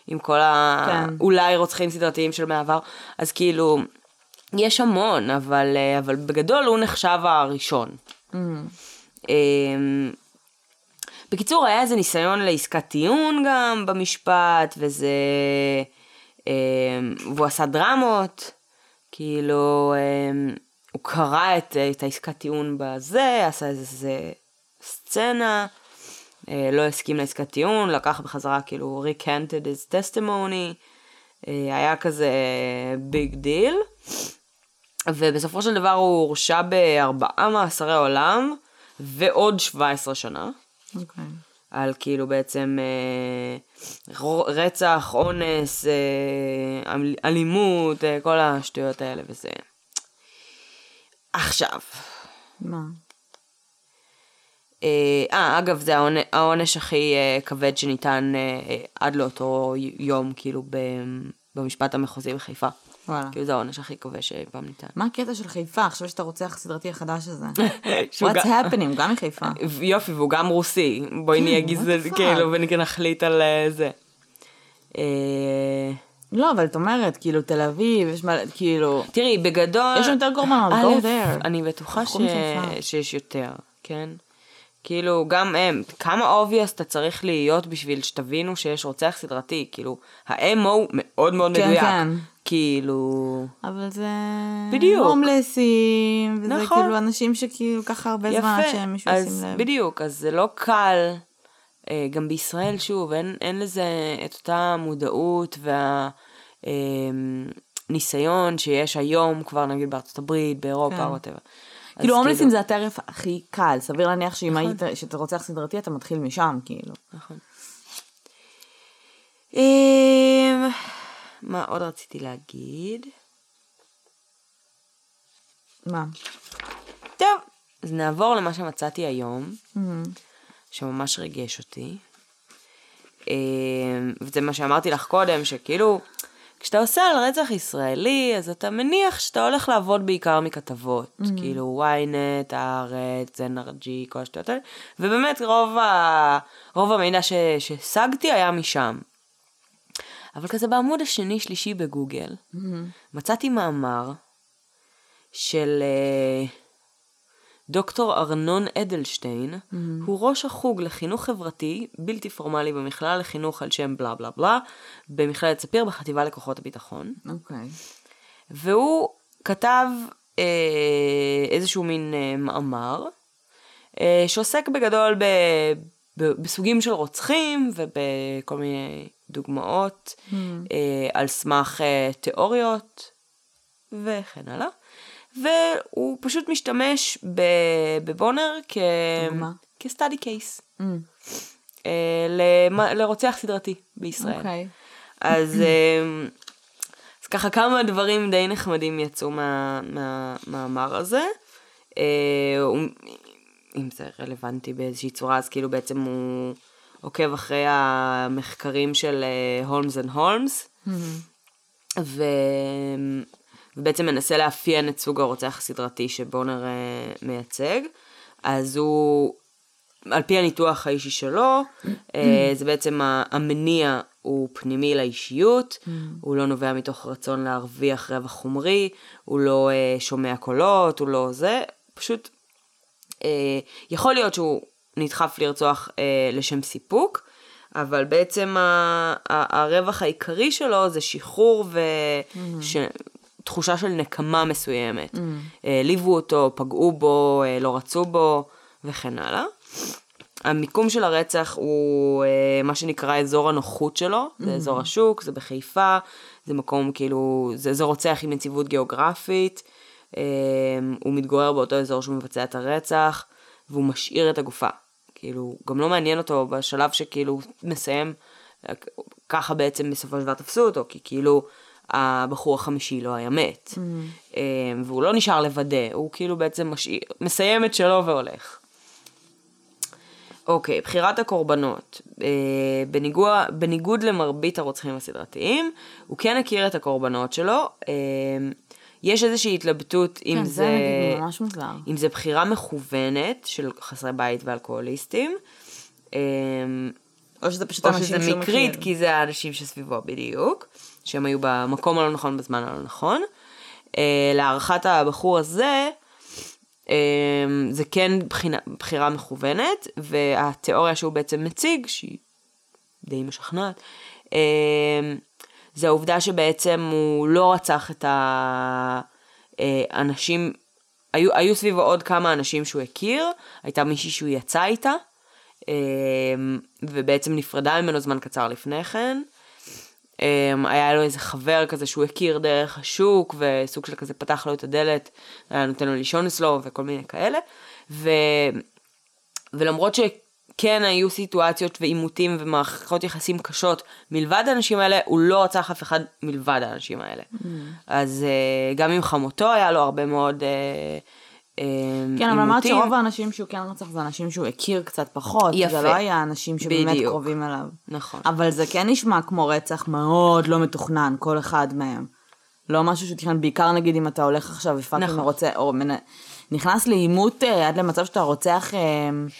עם כל ה...
כן.
אולי רוצחים סדרתיים של מעבר, אז כאילו, יש המון, אבל, אה, אבל בגדול הוא נחשב הראשון. אמ, בקיצור, היה איזה ניסיון לעסקת טיעון גם במשפט, וזה... אמ, והוא עשה דרמות, כאילו, אמ, הוא קרא את, את העסקת טיעון בזה, עשה איזה סצנה, לא הסכים לעסקת טיעון, לקח בחזרה כאילו recanted his testimony, אה, היה כזה big deal, ובסופו של דבר הוא הורשע בארבעה מאסרי עולם ועוד 17 שנה.
אוקיי.
על כאילו בעצם אה, רצח, אונס, אה, אל- אלימות, אה, כל השטויות האלה וזה. עכשיו,
מה?
אה, אה, אגב, זה העונש, העונש הכי אה, כבד שניתן אה, אה, עד לאותו יום, כאילו, ב, במשפט המחוזי בחיפה.
וואלה.
כאילו, זה העונש הכי כבד שאי פעם ניתן.
מה הקטע של חיפה? עכשיו שאתה רוצח הסדרתי החדש הזה. What's happening? גם מחיפה.
יופי, והוא גם רוסי. בואי נהיה
the
גזען,
fuck?
כאילו, ונחליט על אה, זה. אה,
לא, אבל את אומרת, כאילו, תל אביב, יש מלא, כאילו...
תראי, בגדול...
יש יותר קורבנות,
א',
go there.
אני בטוחה. שיש יותר, כן? כאילו, גם הם, כמה obvious אתה צריך להיות בשביל שתבינו שיש רוצח סדרתי, כאילו, ה-MO מאוד מאוד
כן,
מדויק.
כן.
כאילו,
אבל זה...
בדיוק.
הומלסים, וזה
נכון.
כאילו אנשים שכאילו ככה הרבה זמן
יפה.
שהם מישהו
אז
לב.
בדיוק, אז זה לא קל. אה, גם בישראל, שוב, אין, אין לזה את אותה מודעות והניסיון שיש היום כבר, נגיד בארצות הברית, באירופה,
כן.
ווטאבר.
כאילו הומלסים זה הטרף הכי קל, סביר להניח שאם היית, שאתה רוצח סדרתי אתה מתחיל משם, כאילו.
נכון. אמ, מה עוד רציתי להגיד?
מה?
טוב, אז נעבור למה שמצאתי היום. שממש ריגש אותי. אה, וזה מה שאמרתי לך קודם, שכאילו, כשאתה עושה על רצח ישראלי, אז אתה מניח שאתה הולך לעבוד בעיקר מכתבות, mm-hmm. כאילו ynet, הארץ, NRG, כל השטויות האלה, ובאמת רוב, ה... רוב המידע ש... שהשגתי היה משם. אבל כזה בעמוד השני שלישי בגוגל, mm-hmm. מצאתי מאמר של uh, דוקטור ארנון אדלשטיין, mm-hmm. הוא ראש החוג לחינוך חברתי בלתי פורמלי במכללה לחינוך על שם בלה בלה בלה, במכללת ספיר בחטיבה לכוחות הביטחון.
אוקיי. Okay.
והוא כתב uh, איזשהו מין uh, מאמר, uh, שעוסק בגדול ב... בסוגים של רוצחים ובכל מיני דוגמאות mm. אה, על סמך אה, תיאוריות וכן הלאה. והוא פשוט משתמש בבונר כ... כסטאדי קייס. Mm. אה, למ... לרוצח סדרתי בישראל. Okay. אוקיי. אז, אה, אז ככה כמה דברים די נחמדים יצאו מהמאמר מה, הזה. אה, אם זה רלוונטי באיזושהי צורה, אז כאילו בעצם הוא עוקב אחרי המחקרים של הולמס and הולמס, ובעצם מנסה לאפיין את סוג הרוצח הסדרתי שבונר מייצג. אז הוא, על פי הניתוח האישי שלו, uh, זה בעצם המניע הוא פנימי לאישיות, הוא לא נובע מתוך רצון להרוויח רווח חומרי, הוא לא uh, שומע קולות, הוא לא זה, פשוט אה, יכול להיות שהוא נדחף לרצוח אה, לשם סיפוק, אבל בעצם ה, ה, הרווח העיקרי שלו זה שחרור ותחושה mm-hmm. של נקמה מסוימת. Mm-hmm. העליבו אה, אותו, פגעו בו, אה, לא רצו בו וכן הלאה. המיקום של הרצח הוא אה, מה שנקרא אזור הנוחות שלו, mm-hmm. זה אזור השוק, זה בחיפה, זה מקום כאילו, זה, זה רוצח עם יציבות גיאוגרפית. אמ, הוא מתגורר באותו אזור שהוא מבצע את הרצח, והוא משאיר את הגופה. כאילו, גם לא מעניין אותו בשלב שכאילו מסיים, ככה בעצם בסופו של דבר תפסו אותו, כי כאילו הבחור החמישי לא היה מת. Mm. אמ, והוא לא נשאר לוודא, הוא כאילו בעצם משאיר, מסיים את שלו והולך. אוקיי, בחירת הקורבנות. אה, בניגוד, בניגוד למרבית הרוצחים הסדרתיים, הוא כן הכיר את הקורבנות שלו. אה, יש איזושהי התלבטות אם
כן,
זה...
כן, זה ממש מוזר.
אם זה בחירה מכוונת של חסרי בית ואלכוהוליסטים. אמ,
או שזה פשוט אנשים.
או שזה מקרית, כי זה האנשים שסביבו בדיוק, שהם היו במקום הלא נכון בזמן הלא נכון. אה, להערכת הבחור הזה, אמ, זה כן בחינה, בחירה מכוונת, והתיאוריה שהוא בעצם מציג, שהיא די משכנעת, אמ, זה העובדה שבעצם הוא לא רצח את האנשים, היו, היו סביבו עוד כמה אנשים שהוא הכיר, הייתה מישהי שהוא יצא איתה, אמ, ובעצם נפרדה ממנו זמן קצר לפני כן. אמ, היה לו איזה חבר כזה שהוא הכיר דרך השוק, וסוג של כזה פתח לו את הדלת, היה נותן לו לישון אצלו וכל מיני כאלה. ו... ולמרות ש... כן היו סיטואציות ועימותים ומערכות יחסים קשות מלבד האנשים האלה, הוא לא רצח אף אחד מלבד האנשים האלה. Mm. אז uh, גם עם חמותו היה לו הרבה מאוד uh,
עימותים. כן, אבל אמרת שרוב האנשים שהוא כן רצח זה אנשים שהוא הכיר קצת פחות. יפה. זה לא היה אנשים שבאמת בדיוק. קרובים אליו.
נכון.
אבל זה כן נשמע כמו רצח מאוד לא מתוכנן, כל אחד מהם. לא משהו שתכנן, בעיקר נגיד אם אתה הולך עכשיו ופאקינג נכון. רוצה, או מנ... נכנס לעימות uh, עד למצב שאתה רוצח... Uh,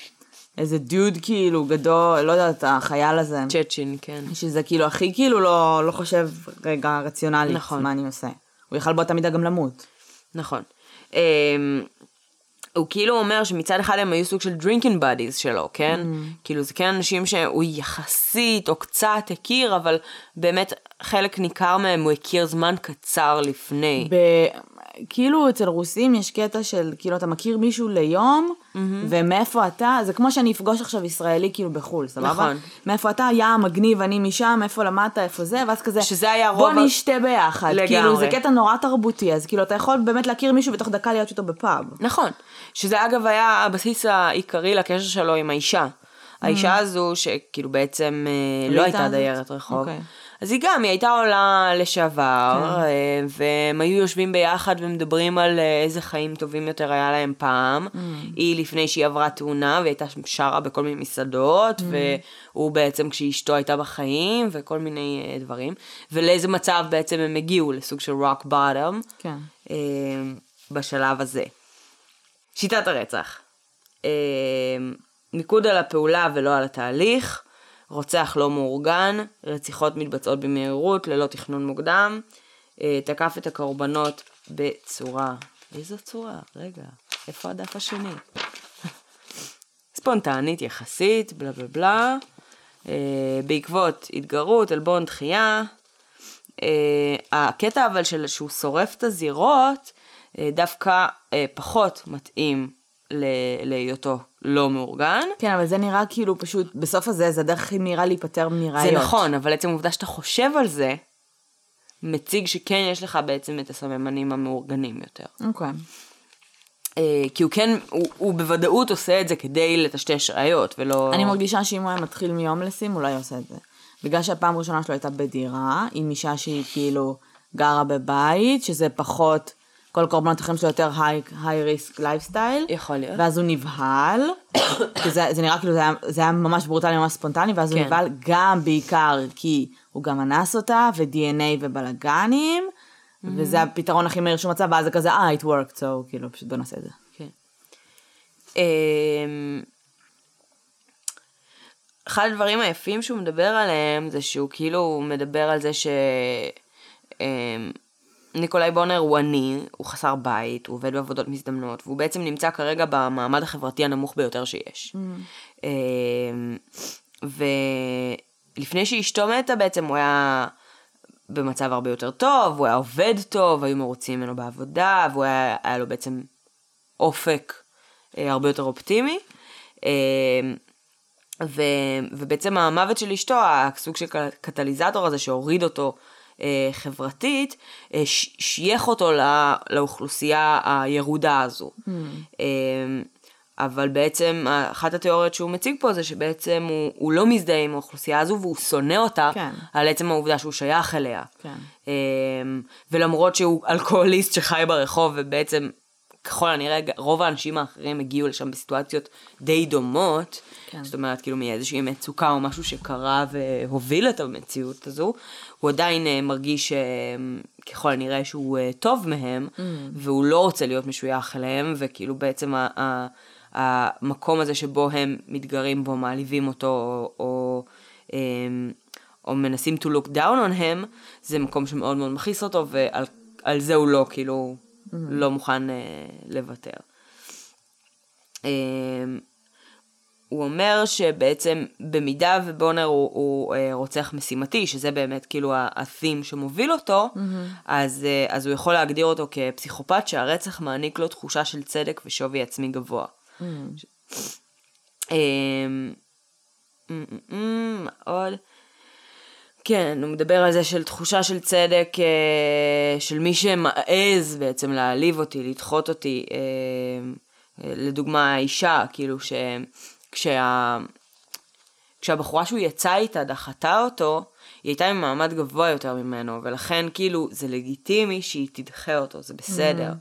איזה דוד כאילו גדול, לא יודעת, החייל הזה.
צ'צ'ין, כן.
שזה כאילו הכי כאילו לא, לא חושב רגע רציונלית נכון. מה אני עושה. הוא יכל באותה מידה גם למות.
נכון. Um, הוא כאילו אומר שמצד אחד הם היו סוג של drinking buddies שלו, כן? Mm. כאילו זה כן אנשים שהוא יחסית או קצת הכיר, אבל באמת חלק ניכר מהם הוא הכיר זמן קצר לפני.
ב... כאילו אצל רוסים יש קטע של כאילו אתה מכיר מישהו ליום mm-hmm. ומאיפה אתה זה כמו שאני אפגוש עכשיו ישראלי כאילו בחו"ל סבבה נכון מאיפה אתה יא מגניב אני משם איפה למדת איפה זה ואז כזה
שזה היה רוב
בוא נשתה ביחד לגמרי. כאילו זה קטע נורא תרבותי אז כאילו אתה יכול באמת להכיר מישהו ותוך דקה להיות איתו בפאב
נכון שזה אגב היה הבסיס העיקרי לקשר שלו עם האישה האישה. הזו שכאילו בעצם אה, לא הייתה דיירת רחוב. Okay. אז היא גם, היא הייתה עולה לשעבר,
כן.
אה, והם היו יושבים ביחד ומדברים על אה, איזה חיים טובים יותר היה להם פעם.
Mm.
היא לפני שהיא עברה תאונה, והיא הייתה שרה בכל מיני מסעדות,
Mm.
והוא בעצם כשאשתו הייתה בחיים, וכל מיני אה, דברים. ולאיזה מצב בעצם הם הגיעו, לסוג של rock bottom,
כן.
בשלב הזה. שיטת הרצח. מיקוד על הפעולה ולא על התהליך. רוצח לא מאורגן, רציחות מתבצעות במהירות, ללא תכנון מוקדם. אה, תקף את הקורבנות בצורה... איזו צורה? רגע, איפה הדף השני? ספונטנית יחסית, בלה בלה בלה. אה, בעקבות התגרות, עלבון, דחייה. אה, הקטע אבל של שהוא שורף את הזירות, דווקא פחות מתאים ל- להיותו לא מאורגן.
כן, אבל זה נראה כאילו פשוט, בסוף הזה, זה הדרך הכי מהירה להיפטר
זה
מראיות.
נכון, אבל עצם העובדה שאתה חושב על זה, מציג שכן יש לך בעצם את הסממנים המאורגנים יותר.
אוקיי.
אה, כי הוא כן, הוא, הוא בוודאות עושה את זה כדי לטשטש ראיות, ולא...
אני מרגישה שאם הוא היה מתחיל מהומלסים, הוא לא היה עושה את זה. בגלל שהפעם הראשונה שלו הייתה בדירה, עם אישה שהיא כאילו גרה בבית, שזה פחות, כל הקורבנות האחרים שלו יותר high risk lifestyle.
יכול להיות.
ואז הוא נבהל, כי זה, זה נראה כאילו זה היה, זה היה ממש ברוטלי, ממש ספונטני, ואז הוא
כן.
נבהל גם בעיקר כי הוא גם אנס אותה, ו-DNA ובלאגנים,
Mm-hmm.
וזה הפתרון הכי מהיר שהוא מצא, ואז זה כזה, אה, it worked, so כאילו, פשוט בוא נעשה את זה.
כן. אמ, אחד הדברים היפים שהוא מדבר עליהם זה שהוא כאילו מדבר על זה ש... אמ, ניקולאי בונר הוא עני, הוא חסר בית, הוא עובד בעבודות מזדמנות, והוא בעצם נמצא כרגע במעמד החברתי הנמוך ביותר שיש. אמ, ולפני שאשתו מתה בעצם הוא היה במצב הרבה יותר טוב, הוא היה עובד טוב, היו מרוצים ממנו בעבודה, והוא היה, היה לו בעצם אופק אה, הרבה יותר אופטימי. אה, ו, ובעצם המוות של אשתו, הסוג של קטליזטור הזה שהוריד אותו אה, חברתית, אה, שייך אותו לא, לאוכלוסייה הירודה הזו. אה, אבל בעצם אחת התיאוריות שהוא מציג פה זה שבעצם הוא, הוא לא מזדהה עם האוכלוסייה הזו והוא שונא אותה
כן.
על עצם העובדה שהוא שייך אליה.
כן.
אמ, ולמרות שהוא אלכוהוליסט שחי ברחוב ובעצם ככל הנראה רוב האנשים האחרים הגיעו לשם בסיטואציות די דומות,
כן.
זאת אומרת כאילו מאיזושהי מצוקה או משהו שקרה והוביל את המציאות הזו, הוא עדיין אה, מרגיש אה, ככל הנראה שהוא אה, טוב מהם,
Mm.
והוא לא רוצה להיות משוייך אליהם, וכאילו בעצם ה- ה- המקום הזה שבו הם מתגרים בו, מעליבים אותו, או, או, אמ, או מנסים to look down on him, זה מקום שמאוד מאוד מכעיס אותו, ועל על זה הוא לא, כאילו, לא מוכן אה, לוותר. אמ, הוא אומר שבעצם במידה ובונר הוא, הוא אה, רוצח משימתי, שזה באמת כאילו ה-theme שמוביל אותו, mm-hmm. אז, אה, אז הוא יכול להגדיר אותו כפסיכופת שהרצח מעניק לו תחושה של צדק ושווי עצמי גבוה. Mm-hmm. אמ, אמ, אמ, אמ, מה עוד? כן, הוא מדבר על זה של תחושה של צדק, אה, של מי שמעז בעצם להעליב אותי, לדחות אותי. אה, אה, לדוגמה, האישה, כאילו, ש... כשה... כשהבחורה שהוא יצא איתה דחתה אותו, היא הייתה במעמד גבוה יותר ממנו, ולכן כאילו זה לגיטימי שהיא תדחה אותו, זה בסדר.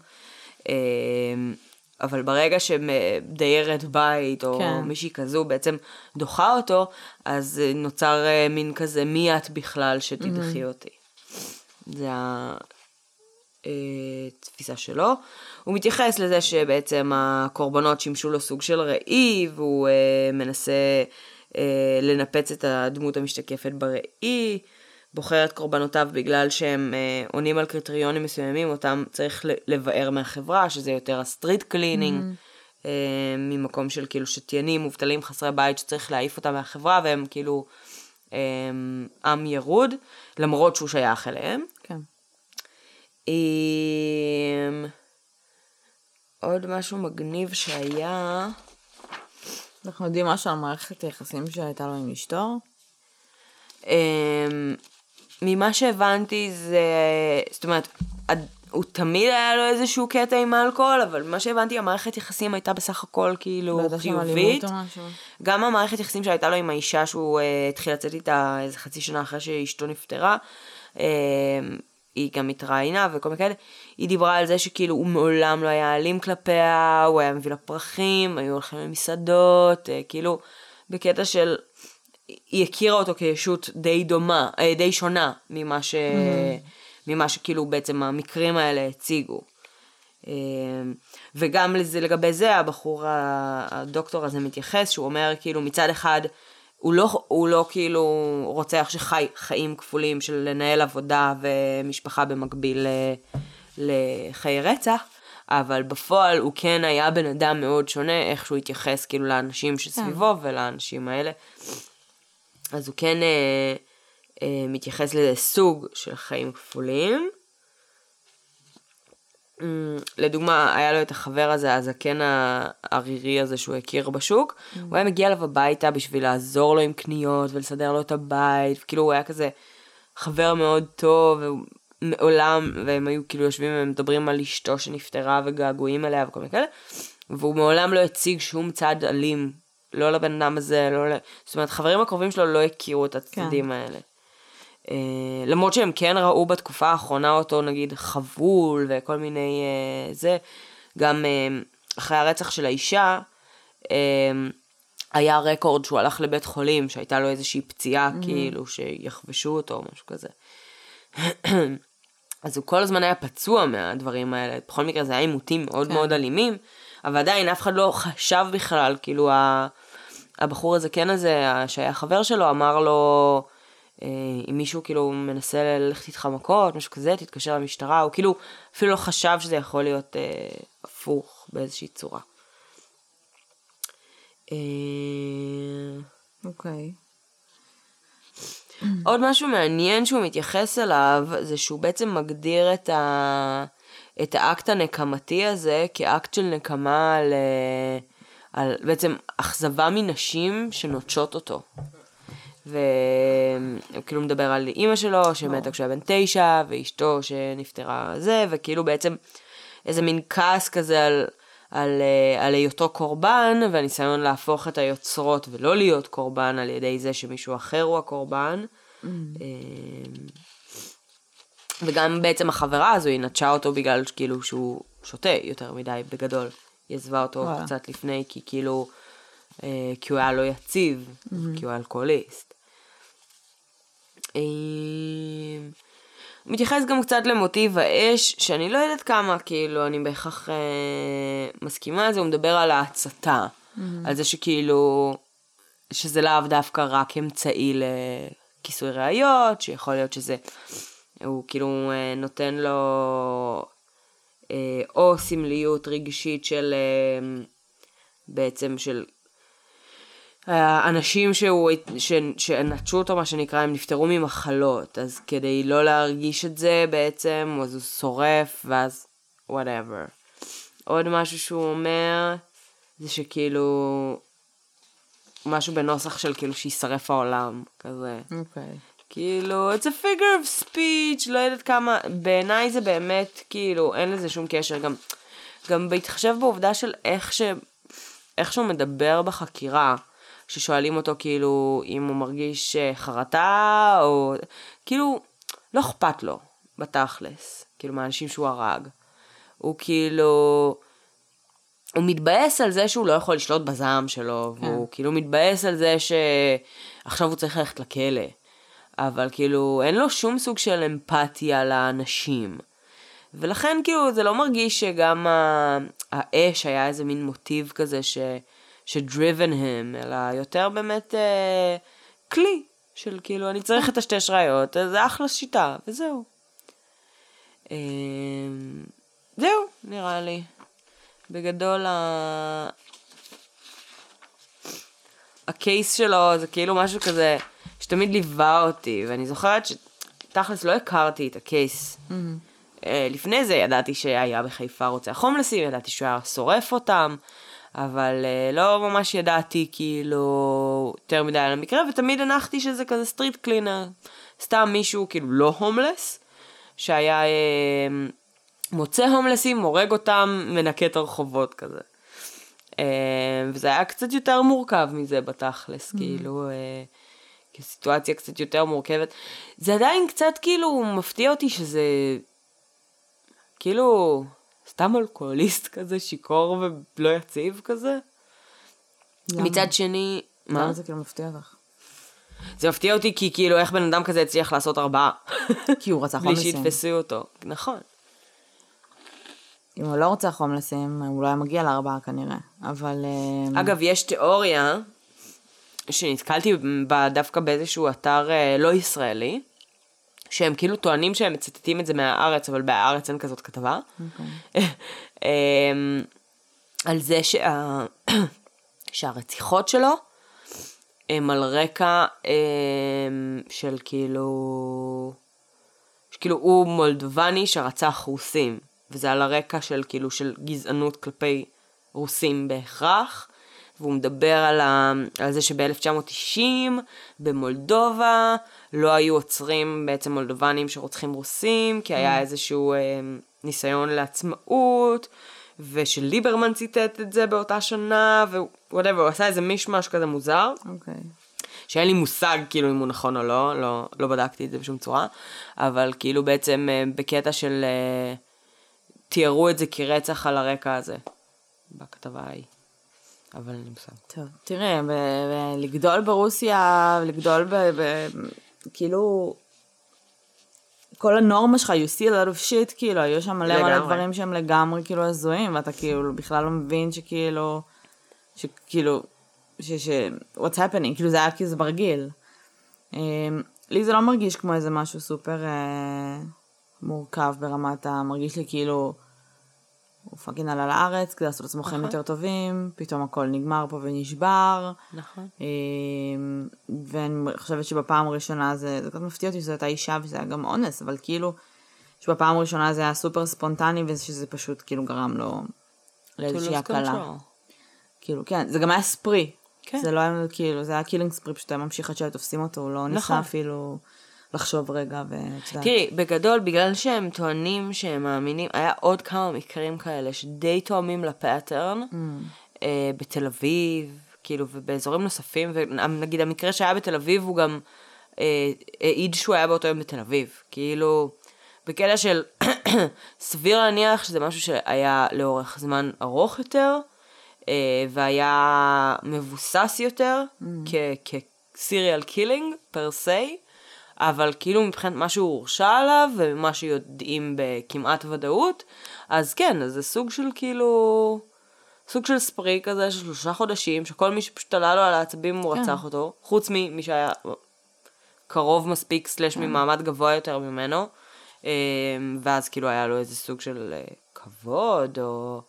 Mm. אבל ברגע שדיירת בית, או
כן.
מישהי כזו בעצם דוחה אותו, אז אה, נוצר אה, מין כזה, מי את בכלל שתדחי אותי. זה התפיסה שלו. הוא מתייחס לזה שבעצם הקורבנות שימשו לו סוג של ראי, והוא אה, מנסה אה, לנפץ את הדמות המשתקפת בראי, בוחר את קורבנותיו בגלל שהם אה, עונים על קריטריונים מסוימים, אותם צריך לבאר מהחברה, שזה יותר ה street cleaning. אה, ממקום של כאילו שתיינים, מובטלים, חסרי בית, שצריך להעיף אותם מהחברה, והם כאילו אה, עם ירוד, למרות שהוא שייך אליהם. עם... עוד משהו מגניב שהיה...
אנחנו יודעים משהו על מערכת היחסים שהייתה לו עם אשתו?
אמ, ממה שהבנתי זה, זאת אומרת, הוא תמיד היה לו איזשהו קטע עם האלכוהול, אבל מה שהבנתי, המערכת יחסים הייתה בסך הכל כאילו חיובית. גם המערכת יחסים שהייתה לו עם האישה שהוא uh, התחיל לצאת איתה איזה חצי שנה אחרי שאשתו נפטרה, uh, היא גם התראיינה וכל מיני כאלה, היא דיברה על זה שכאילו הוא מעולם לא היה אלים כלפיה, הוא היה מביא לה פרחים, היו הולכים למסעדות, uh, כאילו בקטע של, היא הכירה אותו כישות די דומה, uh, די שונה ממה ש... ממה שכאילו בעצם המקרים האלה הציגו. אמ, וגם לזה, לגבי זה הבחור, הדוקטור הזה מתייחס, שהוא אומר כאילו מצד אחד, הוא לא, הוא לא כאילו רוצח שחי חיים כפולים של לנהל עבודה ומשפחה במקביל ל- לחיי רצח, אבל בפועל הוא כן היה בן אדם מאוד שונה, איך שהוא התייחס כאילו לאנשים שסביבו ולאנשים האלה. אז הוא כן אה, אה, מתייחס לזה סוג של חיים כפולים. אמ, לדוגמה, היה לו את החבר הזה, הזקן הערירי הזה שהוא הכיר בשוק, הוא היה מגיע אליו הביתה בשביל לעזור לו עם קניות ולסדר לו את הבית, כאילו הוא היה כזה חבר מאוד טוב, מעולם, והם היו כאילו יושבים ומדברים על אשתו שנפטרה וגעגועים אליה וכל מיני כאלה, והוא מעולם לא הציג שום צד אלים, לא לבן אדם הזה, לא ל... זאת אומרת, חברים הקרובים שלו לא הכירו את הצדדים האלה. Uh, למרות שהם כן ראו בתקופה האחרונה אותו נגיד חבול וכל מיני uh, זה, גם uh, אחרי הרצח של האישה, היה רקורד שהוא הלך לבית חולים, שהייתה לו איזושהי פציעה mm-hmm. כאילו, שיחבשו אותו או משהו כזה. אז הוא כל הזמן היה פצוע מהדברים האלה, בכל מקרה זה היה עימותים מאוד כן. מאוד אלימים, אבל עדיין אף אחד לא חשב בכלל, כאילו ה... הבחור הזה כן הזה, שהיה חבר שלו, אמר לו, אה, אם מישהו כאילו מנסה ללכת איתך מכות, משהו כזה, תתקשר למשטרה, הוא כאילו אפילו לא חשב שזה יכול להיות אה, הפוך באיזושהי צורה. אה,
אוקיי.
עוד משהו מעניין שהוא מתייחס אליו, זה שהוא בעצם מגדיר את, ה... את האקט הנקמתי הזה כאקט של נקמה על, אה, על בעצם אכזבה מנשים שנוטשות אותו. והוא כאילו מדבר על אימא שלו שמתה כשהוא היה בן תשע, ואשתו שנפטרה זה, וכאילו בעצם איזה מין כעס כזה על, על, אה, על היותו קורבן, והניסיון להפוך את היוצרות ולא להיות קורבן על ידי זה שמישהו אחר הוא הקורבן. Mm. וגם בעצם החברה הזו היא נטשה אותו בגלל כאילו שהוא שותה יותר מדי בגדול. היא עזבה אותו וואלה. קצת לפני, כי כאילו, אה, כי הוא היה לא יציב, mm-hmm. כי הוא היה אלכוהוליסט. מתייחס גם קצת למוטיב האש, שאני לא יודעת כמה, כאילו, אני בהכרח אה, מסכימה על זה, הוא מדבר על ההצתה. Mm-hmm. על זה שכאילו, שזה לאו דווקא רק אמצעי לכיסוי ראיות, שיכול להיות שזה, הוא כאילו אה, נותן לו אה, או סמליות רגשית של, אה, בעצם של האנשים שהוא, ש, שנטשו אותו, מה שנקרא, הם נפטרו ממחלות, אז כדי לא להרגיש את זה בעצם, אז הוא שורף, ואז whatever. עוד משהו שהוא אומר, זה שכאילו, משהו בנוסח של כאילו שישרף העולם, כזה.
אוקיי. Okay.
כאילו, it's a figure of speech, לא יודעת כמה, בעיניי זה באמת, כאילו, אין לזה שום קשר, גם, גם בהתחשב בעובדה של איך ש... איך שהוא מדבר בחקירה, ששואלים אותו כאילו אם הוא מרגיש אה, חרטה, או כאילו, לא אכפת לו, בתכלס, כאילו מהאנשים שהוא הרג. הוא כאילו, הוא מתבאס על זה שהוא לא יכול לשלוט בזעם שלו, כן. והוא כאילו מתבאס על זה שעכשיו הוא צריך ללכת לכלא. אבל כאילו, אין לו שום סוג של אמפתיה לאנשים. ולכן כאילו זה לא מרגיש שגם האש היה איזה מין מוטיב כזה ש... ש-driven him, אלא יותר באמת אה, כלי של כאילו, אני צריך את השתי שראיות, זה אחלה שיטה, וזהו. אה, זהו, נראה לי. בגדול, ה... הקייס שלו זה כאילו משהו כזה שתמיד ליווה אותי, ואני זוכרת שתכלס לא הכרתי את הקייס. Mm-hmm. Uh, לפני זה ידעתי שהיה בחיפה רוצח הומלסים, ידעתי שהוא היה שורף אותם, אבל uh, לא ממש ידעתי כאילו יותר מדי על המקרה, ותמיד הנחתי שזה כזה סטריט קלינר, סתם מישהו כאילו לא הומלס, שהיה uh, מוצא הומלסים, הורג אותם, מנקה את הרחובות כזה. אה, וזה היה קצת יותר מורכב מזה בתכלס, mm. כאילו, אה, כסיטואציה קצת יותר מורכבת. זה עדיין קצת כאילו מפתיע אותי שזה כאילו סתם אלכוהוליסט כזה, שיכור ולא יציב כזה. למה? מצד שני,
מה? זה כאילו מפתיע אותך?
זה מפתיע אותי כי כאילו איך בן אדם כזה הצליח לעשות ארבעה.
כי הוא רצח הומלסים.
בלי שיתפסו אותו, נכון.
אם הוא לא רוצה הומלסים, הוא לא היה מגיע לארבעה כנראה, אבל...
אמ, אגב, יש תיאוריה שנתקלתי בה דווקא באיזשהו אתר אה, לא ישראלי, שהם כאילו טוענים שהם מצטטים את זה מהארץ, אבל בהארץ אין כזאת כתבה. Okay. אוקיי. אמ, על זה שה... שהרציחות שלו הם על רקע הם, של כאילו... שכאילו הוא מולדובני שרצח רוסים, וזה על הרקע של כאילו של גזענות כלפי רוסים בהכרח. והוא מדבר על, ה... על זה שב-1990 במולדובה לא היו עוצרים בעצם מולדובנים שרוצחים רוסים, כי היה mm. איזשהו אה, ניסיון לעצמאות, ושליברמן ציטט את זה באותה שנה, whatever, הוא עשה איזה מישמש כזה מוזר.
אוקיי. Okay.
שאין לי מושג כאילו אם הוא נכון או לא, לא, לא בדקתי את זה בשום צורה, אבל כאילו בעצם אה, בקטע של אה, תיארו את זה כרצח על הרקע הזה, בכתבה ההיא. אבל אני מסיים.
טוב, תראה, ב- ב- לגדול ברוסיה, לגדול ב... ב- כאילו, כל הנורמה שלך, you see a lot of shit, כאילו, היו שם מלא מלא דברים שהם לגמרי כאילו הזויים, ואתה כאילו בכלל לא מבין שכאילו, שכאילו, ש... ש... what's happening, כאילו זה היה כאילו זה ברגיל. אמ, לי זה לא מרגיש כמו איזה משהו סופר אה, מורכב ברמת ה... מרגיש לי כאילו... הוא fucking עלה לארץ כדי לעשות לעצמו חיים נכון. יותר טובים, פתאום הכל נגמר פה ונשבר.
נכון.
אמ, ואני חושבת שבפעם הראשונה זה, זה קצת מפתיע אותי שזו הייתה אישה וזה היה גם אונס, אבל כאילו, שבפעם הראשונה זה היה סופר ספונטני ושזה פשוט כאילו גרם לו לאיזושהי הקלה. כאילו, כן, זה גם היה spree. כן. זה לא היה כאילו, זה היה killing spree, פשוט היה ממשיך עד שהיו תופסים אותו, הוא לא ניסה נכון. אפילו... לחשוב רגע ואת יודעת.
תראי, בגדול, בגלל שהם טוענים שהם מאמינים, היה עוד כמה מקרים כאלה שדי תואמים לפאטרן, mm. אה, בתל אביב, כאילו, ובאזורים נוספים, ונגיד המקרה שהיה בתל אביב הוא גם אה, העיד שהוא היה באותו יום בתל אביב. כאילו, בקטע של סביר להניח שזה משהו שהיה לאורך זמן ארוך יותר, אה, והיה מבוסס יותר mm. כ serial killing per se. אבל כאילו מבחינת מה שהוא הורשע עליו ומה שיודעים בכמעט ודאות, אז כן, אז זה סוג של כאילו, סוג של spree כזה של שלושה חודשים, שכל מי שפשוט עלה לו על העצבים הוא כן. רצח אותו, חוץ ממי שהיה קרוב מספיק slash כן. ממעמד גבוה יותר ממנו, אמ, ואז כאילו היה לו איזה סוג של אה, כבוד, או...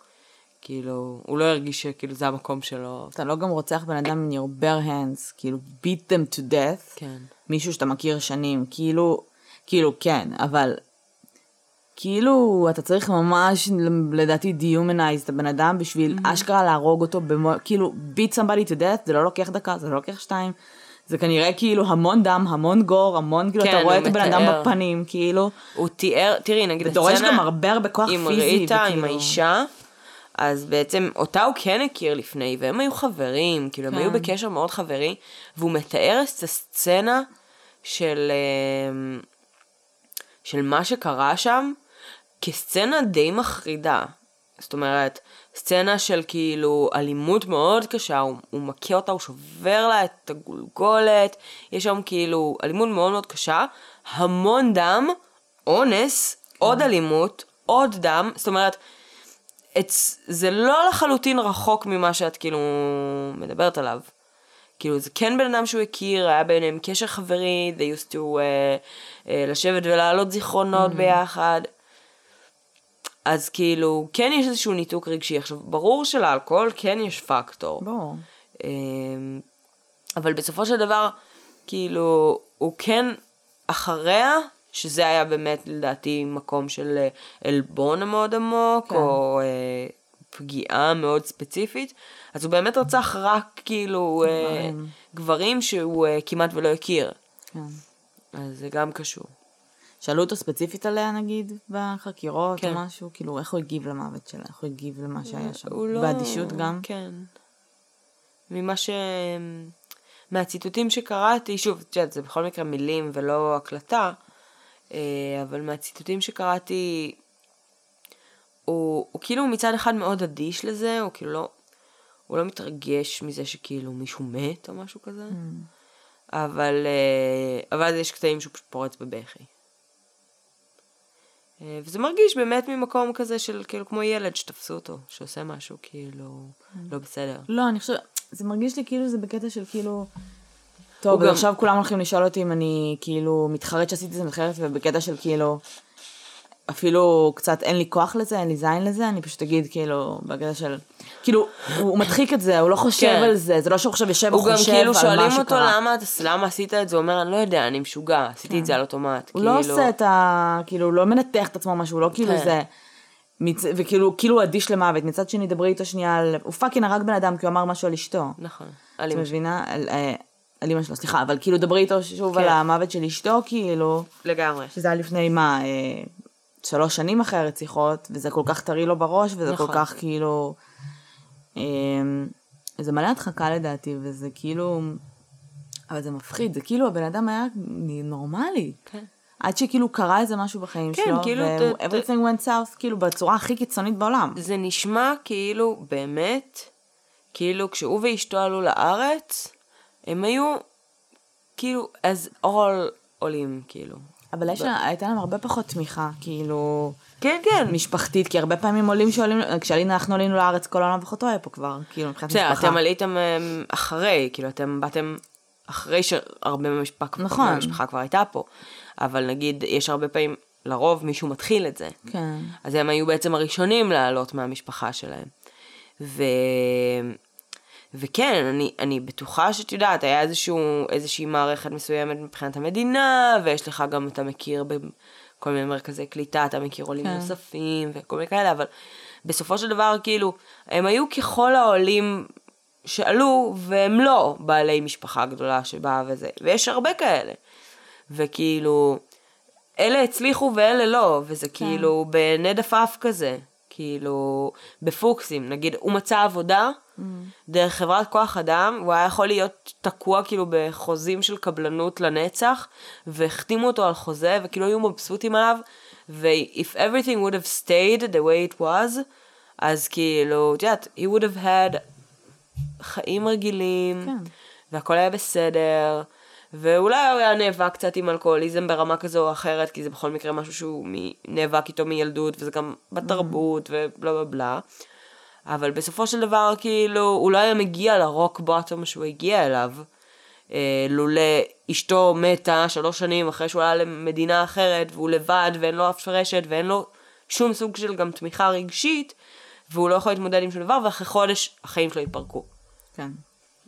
כאילו, הוא לא הרגיש שכאילו זה המקום שלו.
אתה לא גם רוצח בן אדם in your bare hands, כאילו beat them to death.
כן.
מישהו שאתה מכיר שנים, כאילו, כאילו כן, אבל כאילו אתה צריך ממש לדעתי דיומנייז את הבן אדם בשביל mm-hmm. אשכרה להרוג אותו, במו, כאילו beat somebody to death זה לא לוקח דקה, זה לא לוקח שתיים. זה כנראה כאילו המון דם, המון גור, המון, כאילו, כן, אתה רואה את הבן אדם בפנים, כאילו.
הוא תיאר, תראי, נגיד,
ודורש גם הרבה הרבה כוח פיזי.
עם ריטה, עם האישה, אז בעצם אותה הוא כן הכיר לפני, והם היו חברים, כאילו, כן. הם היו כן. בקשר מאוד חברי, והוא מתאר את הסצנה של, אמ, של מה שקרה שם כסצנה די מחרידה. זאת אומרת, סצנה של כאילו אלימות מאוד קשה, הוא, הוא מכה אותה, הוא שובר לה את הגולגולת, יש שם כאילו אלימות מאוד מאוד קשה, המון דם, אונס, עוד אלימות, עוד דם, זאת אומרת, זה לא לחלוטין רחוק ממה שאת כאילו מדברת עליו. כאילו זה כן בן אדם שהוא הכיר, היה ביניהם קשר חברי, they used to uh, uh, לשבת ולהעלות זיכרונות mm-hmm. ביחד. אז כאילו, כן יש איזשהו ניתוק רגשי. עכשיו, ברור שלאלכוהול כן יש פקטור.
ברור.
Um, אבל בסופו של דבר, כאילו, הוא כן אחריה, שזה היה באמת לדעתי מקום של אה, עלבון מאוד עמוק, כן. או uh, פגיעה מאוד ספציפית. אז הוא באמת רצח רק כאילו גברים, uh, גברים שהוא uh, כמעט ולא הכיר. כן. אז זה גם קשור.
שאלו אותו ספציפית עליה נגיד בחקירות
כן.
או משהו? כאילו איך הוא הגיב למוות שלה? איך הוא הגיב למה שהיה שם?
הוא לא...
באדישות גם?
כן. ממה ש... מהציטוטים שקראתי, שוב, את יודעת, זה בכל מקרה מילים ולא הקלטה, אה, אבל מהציטוטים שקראתי, הוא, הוא כאילו מצד אחד מאוד אדיש לזה, הוא כאילו לא, הוא לא מתרגש מזה שכאילו מישהו מת או משהו כזה, אבל, אה, אבל יש קטעים שהוא פשוט פורץ בבכי. אה, וזה מרגיש באמת ממקום כזה של כאילו כמו ילד שתפסו אותו, שעושה משהו כאילו לא בסדר.
לא, אני חושבת, זה מרגיש לי כאילו זה בקטע של כאילו... טוב,
גם-
עכשיו כולם הולכים לשאול אותי אם אני כאילו מתחרט שעשיתי את זה מתחרט, ובקטע של כאילו... אפילו קצת אין לי כוח לזה, אין לי זין לזה, אני פשוט אגיד כאילו, בקטע של... כאילו, הוא הוא מדחיק את זה, הוא לא חושב
כן.
על זה, זה לא שהוא עכשיו יושב
הוא גם
וחושב
כאילו
על מה
שואלים
שקרה.
אותו למה, למה עשית את זה, הוא אומר, אני לא יודע, אני משוגע, עשיתי את זה על אוטומט.
הוא לא
כאילו-
עושה את ה... כאילו, הוא לא מנתח את עצמו משהו, הוא לא כאילו
כן.
זה... מצ... וכאילו, כאילו הוא אדיש למוות. מצד שני, דברי איתו שנייה על... הוא fucking הרג בן אדם כי הוא אמר משהו על אשתו.
נכון.
את. מבינה? על, אה, על אמא שלו, סליחה, אבל כאילו דברי איתו שוב
כן.
על המוות של אשתו, כאילו,
לגמרי.
שזה היה לפני מה, אה, שלוש שנים אחרי הרציחות, וזה כל כך טרי לו בראש, וזה
נכון.
כל כך כאילו... אה, זה מלא הדחקה לדעתי, וזה כאילו... אבל זה מפחיד, זה כאילו הבן אדם היה נורמלי.
כן.
עד שכאילו קרה איזה משהו בחיים
כן,
שלו,
כאילו,
ו-
ת- ת-
everything went south, כאילו בצורה הכי קיצונית בעולם.
זה נשמע כאילו, באמת, כאילו כשהוא ואשתו עלו לארץ, הם היו כאילו as all עולים, כאילו.
אבל יש לה, הייתה להם הרבה פחות תמיכה, כאילו,
כן, כן.
משפחתית, כי הרבה פעמים עולים שעולים, כשעלינו, אנחנו עלינו לארץ, כל העולם וחותו היה פה כבר, כאילו, מבחינת
בסדר,
משפחה.
אתם עליתם אמ, אחרי, כאילו, אתם באתם אחרי שהרבה מהמשפחה,
נכון.
מהמשפחה כבר הייתה פה. אבל נגיד, יש הרבה פעמים, לרוב מישהו מתחיל את זה.
כן.
אז הם היו בעצם הראשונים לעלות מהמשפחה שלהם. ו... וכן, אני, אני בטוחה שאת יודעת, היה איזשהו, איזושהי מערכת מסוימת מבחינת המדינה, ויש לך גם, אתה מכיר בכל מיני מרכזי קליטה, אתה מכיר עולים
כן.
נוספים וכל מיני כאלה, אבל בסופו של דבר, כאילו, הם היו ככל העולים שעלו, והם לא בעלי משפחה גדולה שבאה וזה, ויש הרבה כאלה. וכאילו, אלה הצליחו ואלה לא, וזה כאילו בנד עפעף כזה, כאילו בפוקסים, נגיד הוא מצא עבודה דרך חברת כוח אדם, הוא היה יכול להיות תקוע כאילו בחוזים של קבלנות לנצח, והחתימו אותו על חוזה, וכאילו היו מבסוטים עליו, ו-if everything would have stayed the way it was, אז כאילו, את יודעת, he would have had חיים רגילים,
כן.
והכל היה בסדר, ואולי הוא היה נאבק קצת עם אלכוהוליזם ברמה כזו או אחרת, כי זה בכל מקרה משהו שהוא. נאבק איתו מילדות, וזה גם בתרבות ובלה בלה בלה. אבל בסופו של דבר, כאילו, הוא לא היה מגיע לרוק בוטום שהוא הגיע אליו. אה, לולא אשתו מתה שלוש שנים אחרי שהוא עלה למדינה אחרת, והוא לבד, ואין לו אף רשת, ואין לו שום סוג של גם תמיכה רגשית, והוא לא יכול להתמודד עם שום דבר, ואחרי חודש החיים שלו התפרקו.
כן.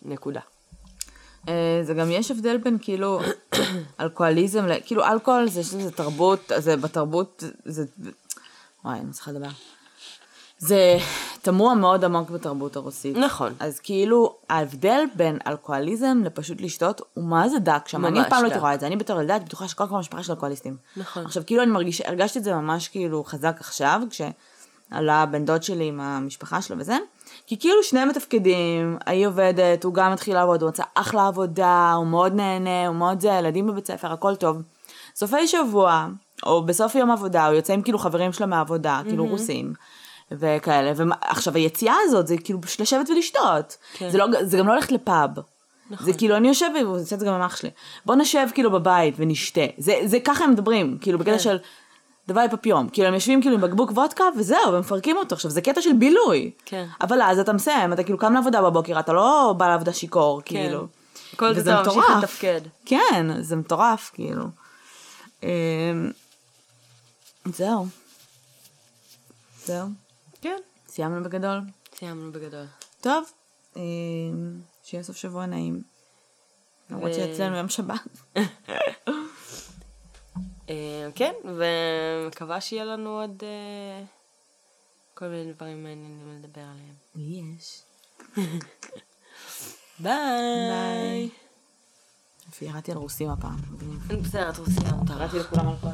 נקודה.
אה, זה גם יש הבדל בין כאילו אלכוהוליזם, ל- כאילו אלכוהול זה לזה תרבות, זה בתרבות, זה, וואי, אני צריכה לדבר. זה תמוה מאוד עמוק בתרבות הרוסית.
נכון.
אז כאילו ההבדל בין אלכוהוליזם לפשוט לשתות הוא מה זה דק שם. אני אף פעם לא הייתי. רואה את זה, אני בתור ילדה הייתי בטוחה שכל כל המשפחה של אלכוהוליסטים.
נכון.
עכשיו כאילו אני מרגישה, הרגשתי את זה ממש כאילו חזק עכשיו, כשעלה בן דוד שלי עם המשפחה שלו וזה, כי כאילו שניהם מתפקדים, היא עובדת, הוא גם התחיל לעבוד, הוא מצא אחלה עבודה, הוא מאוד נהנה, הוא מאוד זה, ילדים בבית ספר, הכל טוב. סופי שבוע, או בסוף יום עבודה, הוא יוצא עם כאילו חברים שלו מהעבודה, כאילו רוסים. וכאלה, ועכשיו היציאה הזאת זה כאילו פשוט לשבת ולשתות,
כן.
זה, לא, זה גם לא ללכת לפאב, זה כאילו אני יושב, והוא עושה את זה גם עם אח שלי, בוא נשב כאילו בבית ונשתה, זה, זה ככה הם מדברים, כאילו בקטע
כן.
של דווי פפיום, כאילו הם יושבים כאילו עם בקבוק וודקה וזהו, ומפרקים אותו, עכשיו זה קטע של בילוי,
כן.
אבל אז אתה מסיים, אתה כאילו קם לעבודה בבוקר, אתה לא בא לעבודה שיכור, כאילו,
כל
וזה
זה ממשיך
מטורף.
לתפקד.
כן, זה מטורף, כאילו. אמ, זהו. זהו.
כן.
סיימנו בגדול.
סיימנו בגדול.
טוב, אמ, שיהיה סוף שבוע נעים. למרות שאצלנו יום שבת.
אה, כן, ומקווה שיהיה לנו עוד אה, כל מיני דברים מעניינים לדבר עליהם.
יש.
ביי.
ירדתי על רוסים הפעם.
בסדר, את מותר לך.
לכולם על כל